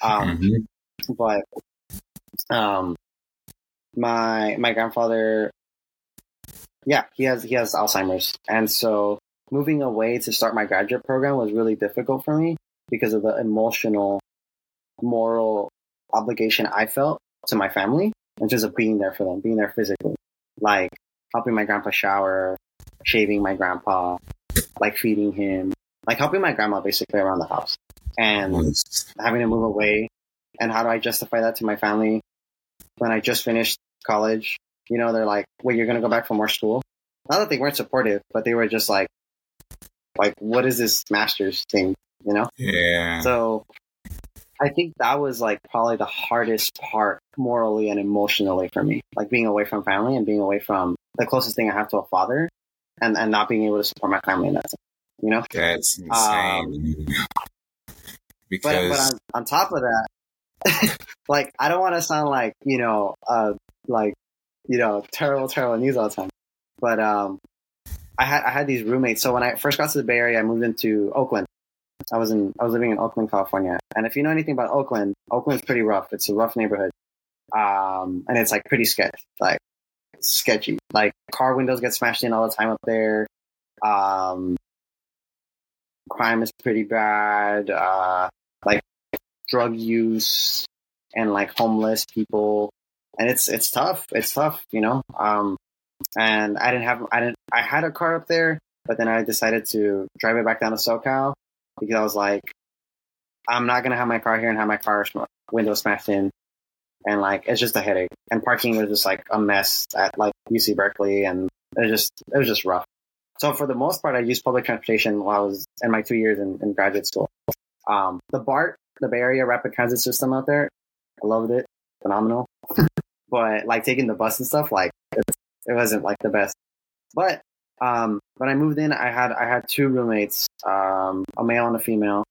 S2: Um, mm-hmm. But um, my my grandfather, yeah, he has he has Alzheimer's, and so moving away to start my graduate program was really difficult for me because of the emotional, moral obligation I felt to my family in terms of being there for them, being there physically, like helping my grandpa shower, shaving my grandpa, like feeding him, like helping my grandma basically around the house and nice. having to move away. And how do I justify that to my family when I just finished college? You know, they're like, wait, you're going to go back for more school? Not that they weren't supportive, but they were just like, like, what is this master's thing? You know?
S1: Yeah.
S2: So I think that was like probably the hardest part morally and emotionally for me, like being away from family and being away from the closest thing I have to a father and, and not being able to support my family in that sense, you know?
S1: That's insane.
S2: Um, because... But, but on, on top of that, like, I don't want to sound like, you know, uh, like, you know, terrible, terrible news all the time. But, um, I had, I had these roommates. So when I first got to the Bay Area, I moved into Oakland. I was in, I was living in Oakland, California. And if you know anything about Oakland, Oakland's pretty rough. It's a rough neighborhood. Um, and it's like pretty sketch. Like, sketchy. Like car windows get smashed in all the time up there. Um, crime is pretty bad. Uh, like drug use and like homeless people, and it's it's tough. It's tough, you know. Um, and I didn't have I didn't I had a car up there, but then I decided to drive it back down to SoCal because I was like, I'm not gonna have my car here and have my car window smashed in and like it's just a headache. And parking was just like a mess at like UC Berkeley, and it was just it was just rough. So for the most part, I used public transportation while I was in my two years in, in graduate school. Um, the BART, the Bay Area Rapid Transit System out there, I loved it, phenomenal. but like taking the bus and stuff, like it, it wasn't like the best. But um, when I moved in, I had I had two roommates, um, a male and a female.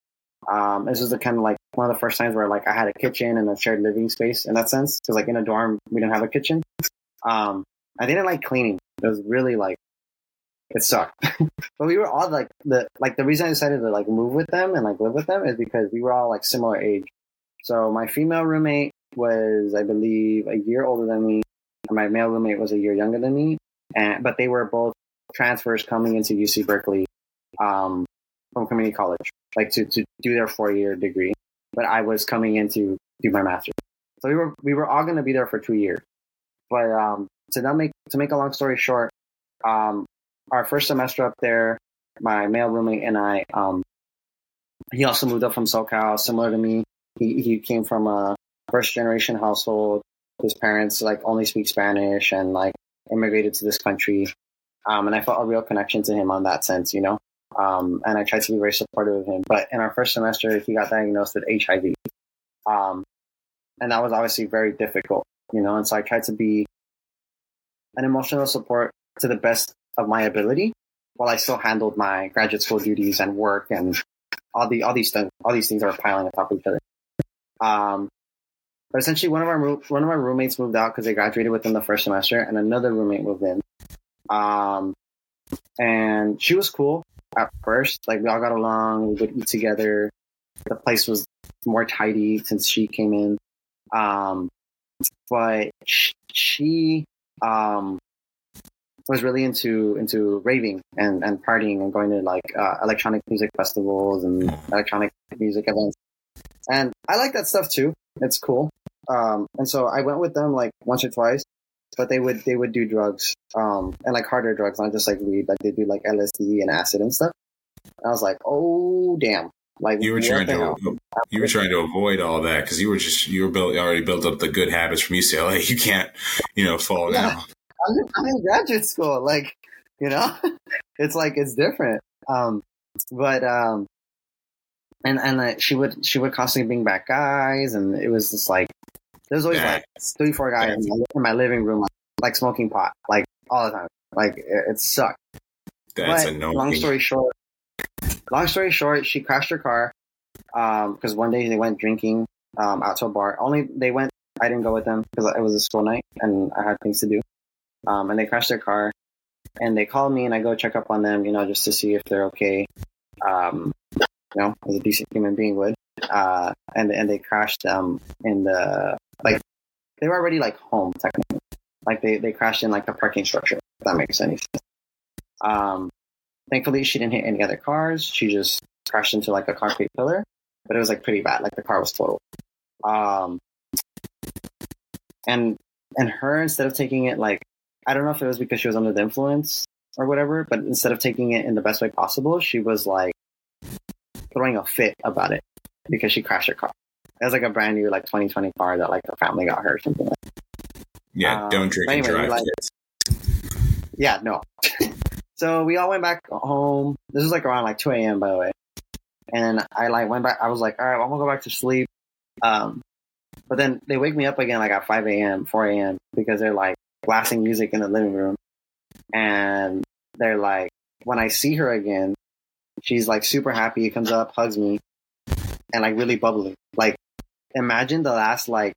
S2: Um, this was the kind of like one of the first times where like I had a kitchen and a shared living space in that sense. Cause like in a dorm, we didn't have a kitchen. Um, I didn't like cleaning. It was really like, it sucked. but we were all like the, like the reason I decided to like move with them and like live with them is because we were all like similar age. So my female roommate was, I believe, a year older than me. And my male roommate was a year younger than me. And, but they were both transfers coming into UC Berkeley, um, from community college, like to, to do their four year degree but I was coming in to do my master's. So we were we were all going to be there for two years. But um, to not make to make a long story short, um, our first semester up there, my male roommate and I, um, he also moved up from SoCal, similar to me. He he came from a first generation household. His parents like only speak Spanish and like immigrated to this country. Um, and I felt a real connection to him on that sense, you know. Um, and I tried to be very supportive of him. But in our first semester, he got diagnosed with HIV. Um, and that was obviously very difficult, you know. And so I tried to be an emotional support to the best of my ability while I still handled my graduate school duties and work and all the all these things all these things are piling on top of each other. Um, but essentially, one of our one of our roommates moved out because they graduated within the first semester, and another roommate moved in. Um, and she was cool at first. Like we all got along. We would eat together. The place was more tidy since she came in. Um, but she um, was really into into raving and, and partying and going to like uh, electronic music festivals and electronic music events. And I like that stuff too. It's cool. Um, and so I went with them like once or twice, but they would they would do drugs um, and like harder drugs, not just like weed. Like they do like LSD and acid and stuff. And I was like, oh damn, like
S1: you were trying to you were trying to avoid all that because you were just you were built already built up the good habits from UCLA. You can't you know fall yeah. now.
S2: I'm, I'm in graduate school, like you know, it's like it's different. Um, but um, and and uh, she would she would constantly bring back guys, and it was just like there's always like three four guys in my, in my living room, like, like, smoking pot, like all the time. Like it, it sucked. That's but annoying. Long story short, long story short, she crashed her car because um, one day they went drinking um, out to a bar. Only they went. I didn't go with them because it was a school night and I had things to do. Um, and they crashed their car, and they called me, and I go check up on them, you know, just to see if they're okay. Um, you know, as a decent human being would. Uh, and and they crashed them in the like they were already like home technically, like they they crashed in like a parking structure. If that makes any sense. Um, thankfully, she didn't hit any other cars. She just crashed into like a concrete pillar, but it was like pretty bad. Like the car was total. Um, and and her instead of taking it like I don't know if it was because she was under the influence or whatever, but instead of taking it in the best way possible, she was like throwing a fit about it because she crashed her car. It was like a brand new like 2020 car that like her family got her or something like
S1: that. Yeah, um, don't drink anyway, and drive. Like,
S2: yeah, no. so we all went back home. This was like around like 2 a.m. by the way. And I like went back. I was like, all right, I'm gonna go back to sleep. Um, but then they wake me up again like at 5 a.m., 4 a.m. because they're like, blasting music in the living room. And they're like, when I see her again, she's like super happy, comes up, hugs me, and like really bubbly. Like, imagine the last like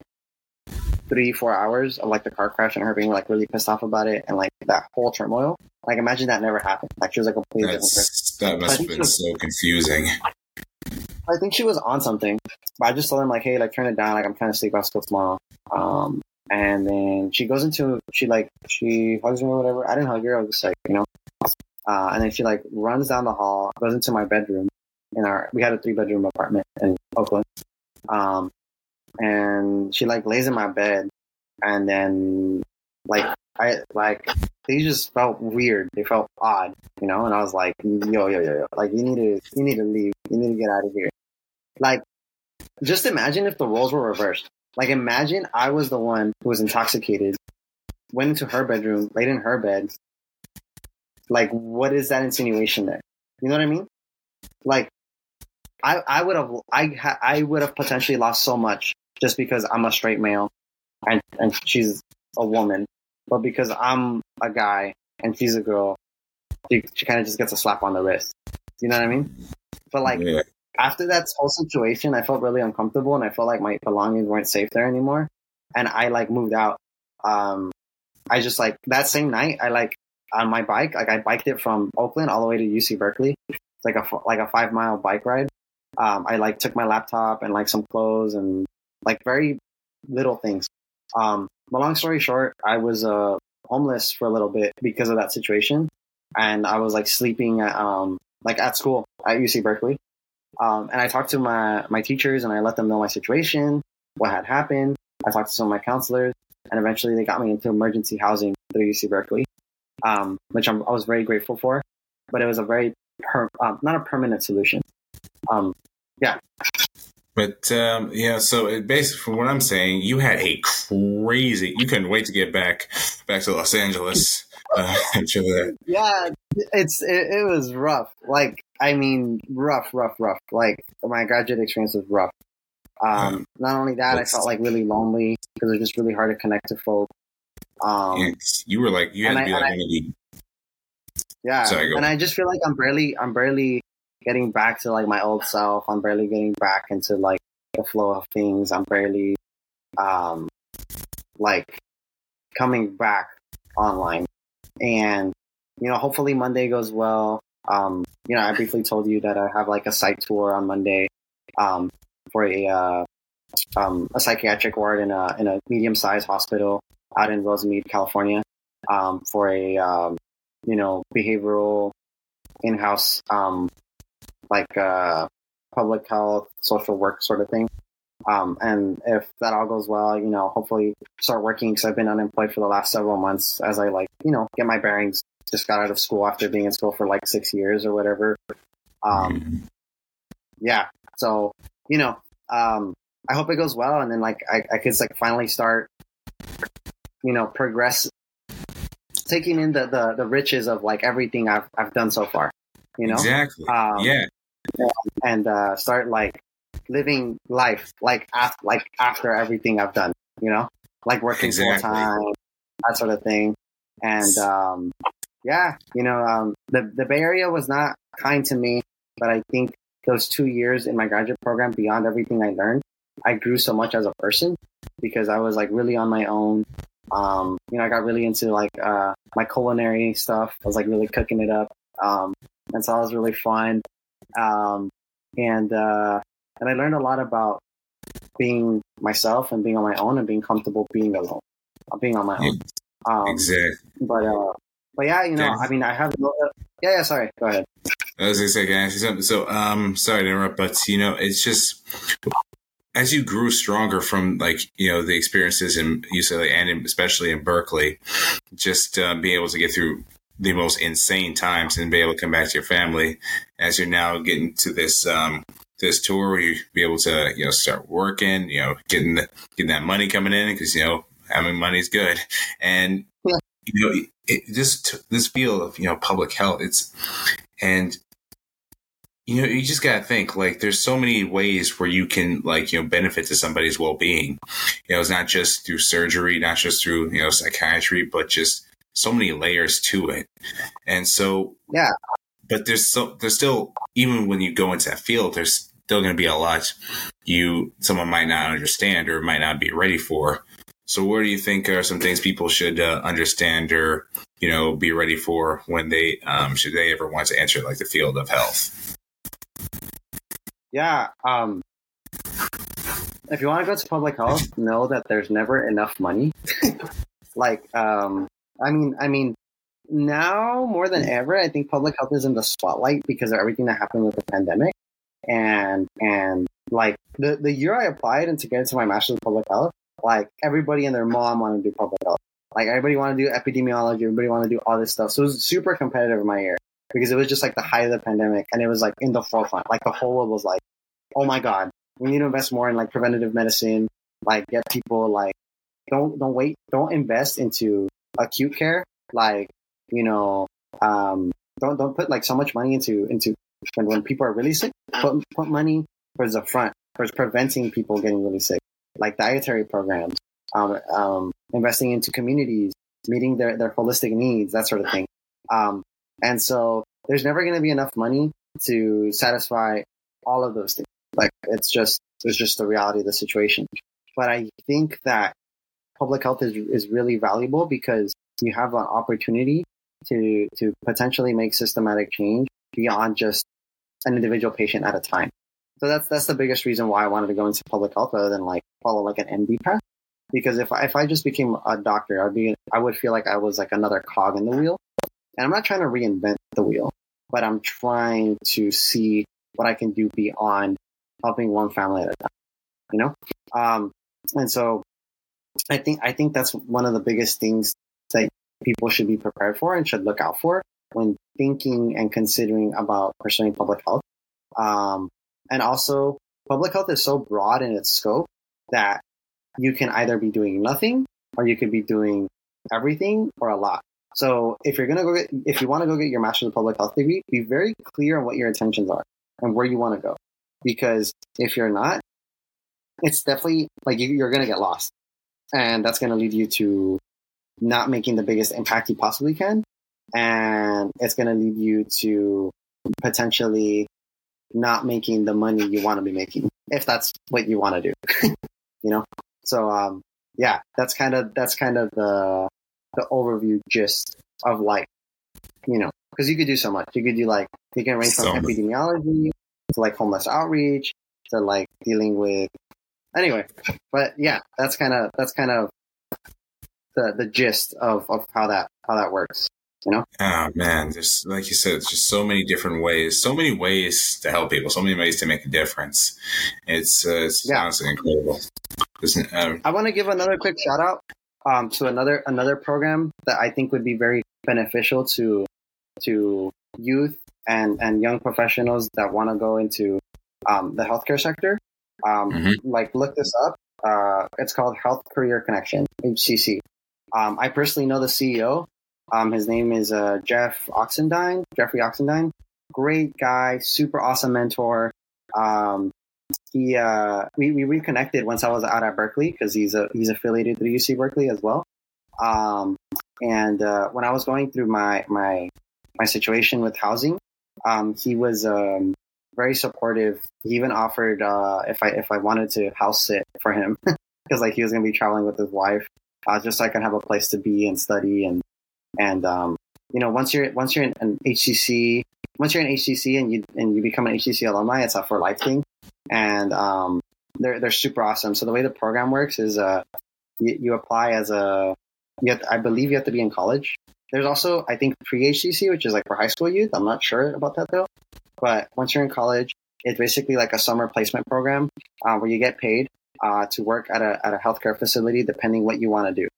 S2: three, four hours of like the car crash and her being like really pissed off about it and like that whole turmoil. Like, imagine that never happened. Like, she was like a completely
S1: That's, different person. That must have been was, so confusing.
S2: I think she was on something, but I just told him like, hey, like turn it down. Like, I'm trying to sleep. I'll school tomorrow. Um, and then she goes into she like she hugs me or whatever. I didn't hug her. I was just like you know. Uh, and then she like runs down the hall, goes into my bedroom. In our we had a three bedroom apartment in Oakland. Um, and she like lays in my bed, and then like I like they just felt weird. They felt odd, you know. And I was like, yo, yo, yo, yo, like you need to you need to leave. You need to get out of here. Like, just imagine if the roles were reversed. Like imagine I was the one who was intoxicated, went into her bedroom, laid in her bed. Like, what is that insinuation there? You know what I mean? Like, I I would have I ha, I would have potentially lost so much just because I'm a straight male, and and she's a woman, but because I'm a guy and she's a girl, she, she kind of just gets a slap on the wrist. You know what I mean? But like, yeah after that whole situation, I felt really uncomfortable and I felt like my belongings weren't safe there anymore. And I like moved out. Um, I just like that same night, I like on my bike, like I biked it from Oakland all the way to UC Berkeley. It's like a, like a five mile bike ride. Um, I like took my laptop and like some clothes and like very little things. Um, but long story short, I was, uh, homeless for a little bit because of that situation. And I was like sleeping at, um, like at school at UC Berkeley. Um, and I talked to my, my teachers and I let them know my situation, what had happened. I talked to some of my counselors and eventually they got me into emergency housing through UC Berkeley. um, which I'm, i was very grateful for. But it was a very per, um, not a permanent solution. Um, yeah.
S1: But um, yeah, so it basically, from what I'm saying, you had a crazy. You couldn't wait to get back back to Los Angeles. Uh,
S2: yeah, it's it, it was rough. Like I mean, rough, rough, rough. Like my graduate experience was rough. Um, not only that, I felt like really lonely because it was just really hard to connect to folk. Um,
S1: you were like you had to be I, like one.
S2: Yeah, Sorry, and I just feel like I'm barely, I'm barely getting back to like my old self. I'm barely getting back into like the flow of things. I'm barely, um, like coming back online, and you know, hopefully Monday goes well. Um, you know, I briefly told you that I have like a site tour on Monday. Um, for a uh, um, a psychiatric ward in a in a medium sized hospital out in Rosemead, California, um, for a um, you know behavioral in house um, like uh, public health social work sort of thing. Um, and if that all goes well, you know, hopefully start working because I've been unemployed for the last several months as I like, you know, get my bearings. Just got out of school after being in school for like six years or whatever. Um, yeah. So, you know, um, I hope it goes well, and then like I, I could like finally start, you know, progress, taking in the, the the riches of like everything I've I've done so far. You know,
S1: exactly. Um, yeah,
S2: and uh, start like living life like after like after everything I've done. You know, like working exactly. full time, that sort of thing. And um, yeah, you know, um, the the Bay Area was not kind to me, but I think those two years in my graduate program, beyond everything I learned, I grew so much as a person because I was like really on my own. Um, you know, I got really into like uh, my culinary stuff. I was like really cooking it up, um, and so that was really fun. Um, and uh, and I learned a lot about being myself and being on my own and being comfortable being alone, uh, being on my own.
S1: Um, exactly.
S2: But uh, but yeah, you know, I mean, I have no. Yeah, yeah. Sorry, go ahead.
S1: I was gonna say, can I ask you something? So, um, sorry to interrupt, but you know, it's just as you grew stronger from like you know the experiences in UCLA and especially in Berkeley, just uh, being able to get through the most insane times and be able to come back to your family as you're now getting to this um, this tour where you be able to you know start working, you know, getting the, getting that money coming in because you know having money is good, and yeah. you know it, just this field of you know public health, it's and you know, you just got to think like there's so many ways where you can like, you know, benefit to somebody's well being. You know, it's not just through surgery, not just through, you know, psychiatry, but just so many layers to it. And so,
S2: yeah,
S1: but there's so, there's still, even when you go into that field, there's still going to be a lot you, someone might not understand or might not be ready for. So, what do you think are some things people should uh, understand or, you know, be ready for when they, um, should they ever want to enter like the field of health?
S2: Yeah. Um, if you want to go to public health, know that there's never enough money. like, um, I mean, I mean, now more than ever, I think public health is in the spotlight because of everything that happened with the pandemic. And and like the the year I applied and to get into my master's of public health, like everybody and their mom wanted to do public health. Like everybody wanted to do epidemiology, everybody wanted to do all this stuff. So it was super competitive in my year because it was just like the height of the pandemic and it was like in the forefront. Like the whole world was like, oh my God, we need to invest more in like preventative medicine, like get people like, don't, don't wait, don't invest into acute care. Like, you know, um, don't, don't put like so much money into, into when, when people are really sick, put, put money towards the front, towards preventing people getting really sick, like dietary programs, um, um, investing into communities, meeting their, their holistic needs, that sort of thing. Um, and so there's never going to be enough money to satisfy all of those things. Like it's just, it's just the reality of the situation. But I think that public health is, is really valuable because you have an opportunity to, to potentially make systematic change beyond just an individual patient at a time. So that's, that's the biggest reason why I wanted to go into public health rather than like follow like an MD path. Because if I, if I just became a doctor, I'd be, I would feel like I was like another cog in the wheel and I'm not trying to reinvent the wheel, but I'm trying to see what I can do beyond helping one family at a time, you know? Um, and so I think, I think that's one of the biggest things that people should be prepared for and should look out for when thinking and considering about pursuing public health. Um, and also, public health is so broad in its scope that you can either be doing nothing or you could be doing everything or a lot. So if you're gonna go get, if you want to go get your master's of public health degree, be very clear on what your intentions are and where you want to go. Because if you're not, it's definitely like you, you're gonna get lost, and that's gonna lead you to not making the biggest impact you possibly can, and it's gonna lead you to potentially not making the money you want to be making if that's what you want to do. you know, so um, yeah, that's kind of that's kind of the the overview gist of like you know because you could do so much. You could do like you can range from so epidemiology to like homeless outreach to like dealing with anyway. But yeah, that's kind of that's kind of the the gist of of how that how that works. You know?
S1: Oh man, there's like you said, it's just so many different ways, so many ways to help people, so many ways to make a difference. It's uh, it's yeah. honestly incredible.
S2: Um, I want to give another quick shout out um, to another another program that I think would be very beneficial to to youth and and young professionals that want to go into um, the healthcare sector. Um, mm-hmm. Like look this up. Uh, it's called Health Career Connection (HCC). Um, I personally know the CEO. Um, his name is uh, Jeff Oxendine, Jeffrey Oxendine. Great guy, super awesome mentor. Um, he uh, we, we reconnected once I was out at Berkeley because he's a he's affiliated to UC Berkeley as well. Um, and uh, when I was going through my my my situation with housing, um, he was um, very supportive. He even offered uh, if I if I wanted to house sit for him because like he was to be traveling with his wife, uh, just so I can have a place to be and study and and um, you know once you're once you're in an HCC once you're in HCC and you and you become an HCC alumni, it's a for life thing and um, they're they're super awesome. So the way the program works is uh, you, you apply as a you have I believe you have to be in college. There's also I think pre HCC, which is like for high school youth. I'm not sure about that though. But once you're in college, it's basically like a summer placement program uh, where you get paid uh, to work at a at a healthcare facility, depending what you want to do.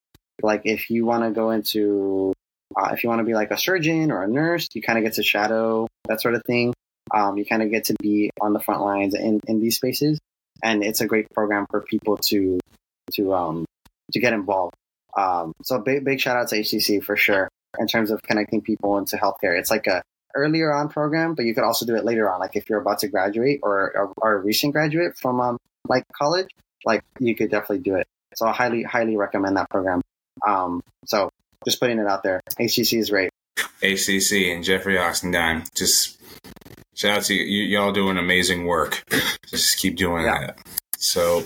S2: Like if you want to go into uh, if you want to be like a surgeon or a nurse, you kind of get to shadow that sort of thing. Um, you kind of get to be on the front lines in, in these spaces, and it's a great program for people to to um, to get involved. Um, so big big shout out to HCC for sure in terms of connecting people into healthcare. It's like a earlier on program, but you could also do it later on. Like if you're about to graduate or or a recent graduate from um, like college, like you could definitely do it. So I highly highly recommend that program. Um, so just putting it out there. HCC is great.
S1: HCC and Jeffrey Oxendine just shout out to you. Y'all doing amazing work. Just keep doing yeah. that. So,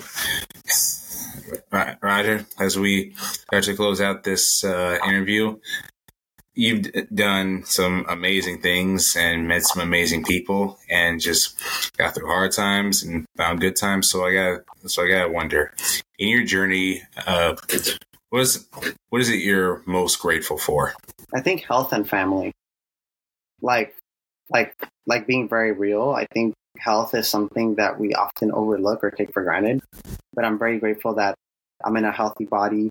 S1: Roger, as we start to close out this uh, interview, you've done some amazing things and met some amazing people and just got through hard times and found good times. So I got, so I got to wonder in your journey, uh, what is, what is it you're most grateful for?
S2: I think health and family. Like like like being very real. I think health is something that we often overlook or take for granted. But I'm very grateful that I'm in a healthy body,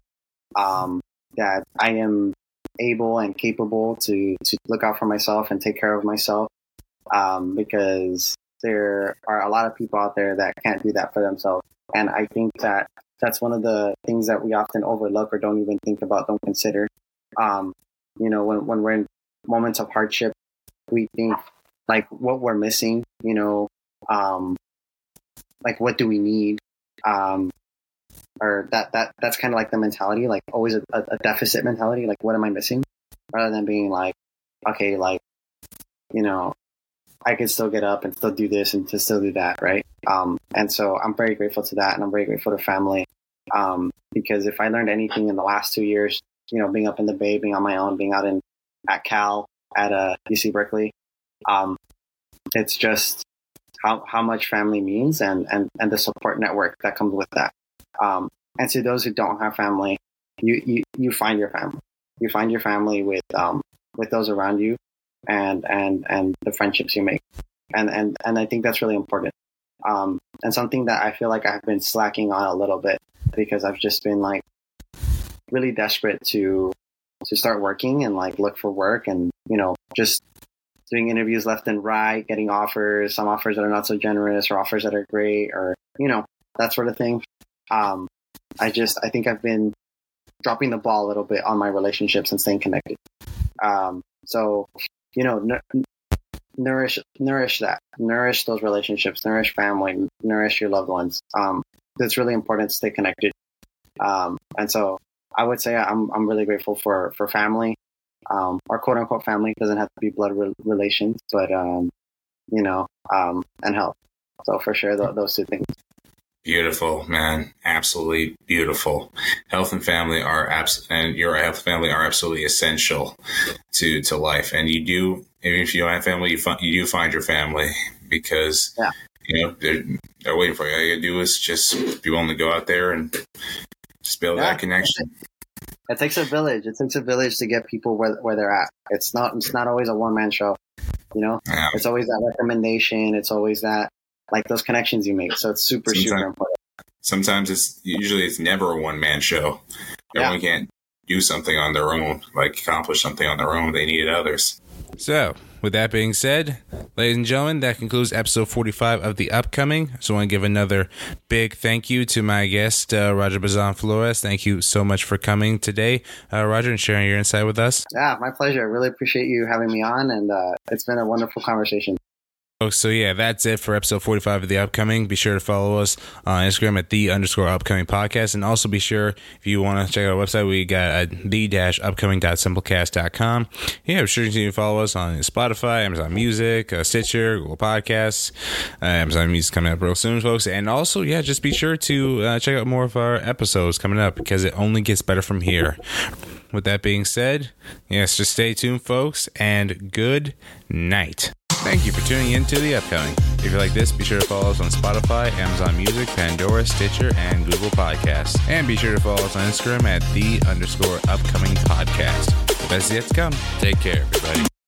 S2: um, that I am able and capable to to look out for myself and take care of myself. Um, because there are a lot of people out there that can't do that for themselves, and I think that that's one of the things that we often overlook or don't even think about, don't consider. Um, you know, when when we're in moments of hardship, we think like what we're missing, you know, um, like what do we need, um, or that that that's kind of like the mentality, like always a, a deficit mentality, like what am I missing, rather than being like, okay, like, you know, I can still get up and still do this and to still do that, right? Um, and so I'm very grateful to that, and I'm very grateful to family, um, because if I learned anything in the last two years, you know, being up in the Bay, being on my own, being out in at Cal, at uh, UC Berkeley. Um, it's just how, how much family means and, and, and the support network that comes with that. Um, and to those who don't have family, you, you, you find your family. You find your family with, um, with those around you and, and, and the friendships you make. And, and, and I think that's really important. Um, and something that I feel like I've been slacking on a little bit because I've just been like really desperate to to start working and like look for work and you know just doing interviews left and right, getting offers, some offers that are not so generous or offers that are great or you know that sort of thing. Um, I just I think I've been dropping the ball a little bit on my relationships and staying connected. Um, so you know, n- nourish nourish that, nourish those relationships, nourish family, nourish your loved ones. Um, it's really important to stay connected. Um, and so I would say I'm I'm really grateful for for family. Um, our quote unquote family doesn't have to be blood re- relations, but um, you know, um, and health. So for sure, th- those two things.
S4: Beautiful, man. Absolutely beautiful. Health and family are abs- and your health and family are absolutely essential to to life. And you do, if you don't have family, you find you do find your family because yeah. you know they're, they're waiting for you. All you gotta do is just be willing to go out there and just build yeah. that connection.
S2: It takes a village. It takes a village to get people where where they're at. It's not it's not always a one man show. You know, yeah. it's always that recommendation. It's always that like those connections you make. So it's super, sometimes, super important.
S4: Sometimes it's usually it's never a one man show. Everyone yeah. can't do something on their own, like accomplish something on their own. They need others.
S1: So, with that being said, ladies and gentlemen, that concludes episode 45 of The Upcoming. So I want to give another big thank you to my guest, uh, Roger Bazan Flores. Thank you so much for coming today, uh, Roger, and sharing your insight with us.
S2: Yeah, my pleasure. I really appreciate you having me on, and uh, it's been a wonderful conversation.
S1: Oh, so yeah, that's it for episode 45 of the upcoming. Be sure to follow us on Instagram at the underscore upcoming podcast. And also be sure, if you want to check out our website, we got at the dash upcoming.simplecast.com. Yeah, be sure to follow us on Spotify, Amazon Music, uh, Stitcher, Google Podcasts. Uh, Amazon Music coming up real soon, folks. And also, yeah, just be sure to uh, check out more of our episodes coming up because it only gets better from here. With that being said, yes, just stay tuned, folks, and good night. Thank you for tuning in to the upcoming. If you like this, be sure to follow us on Spotify, Amazon Music, Pandora, Stitcher, and Google Podcasts. And be sure to follow us on Instagram at the underscore upcoming podcast. The best yet to come. Take care, everybody.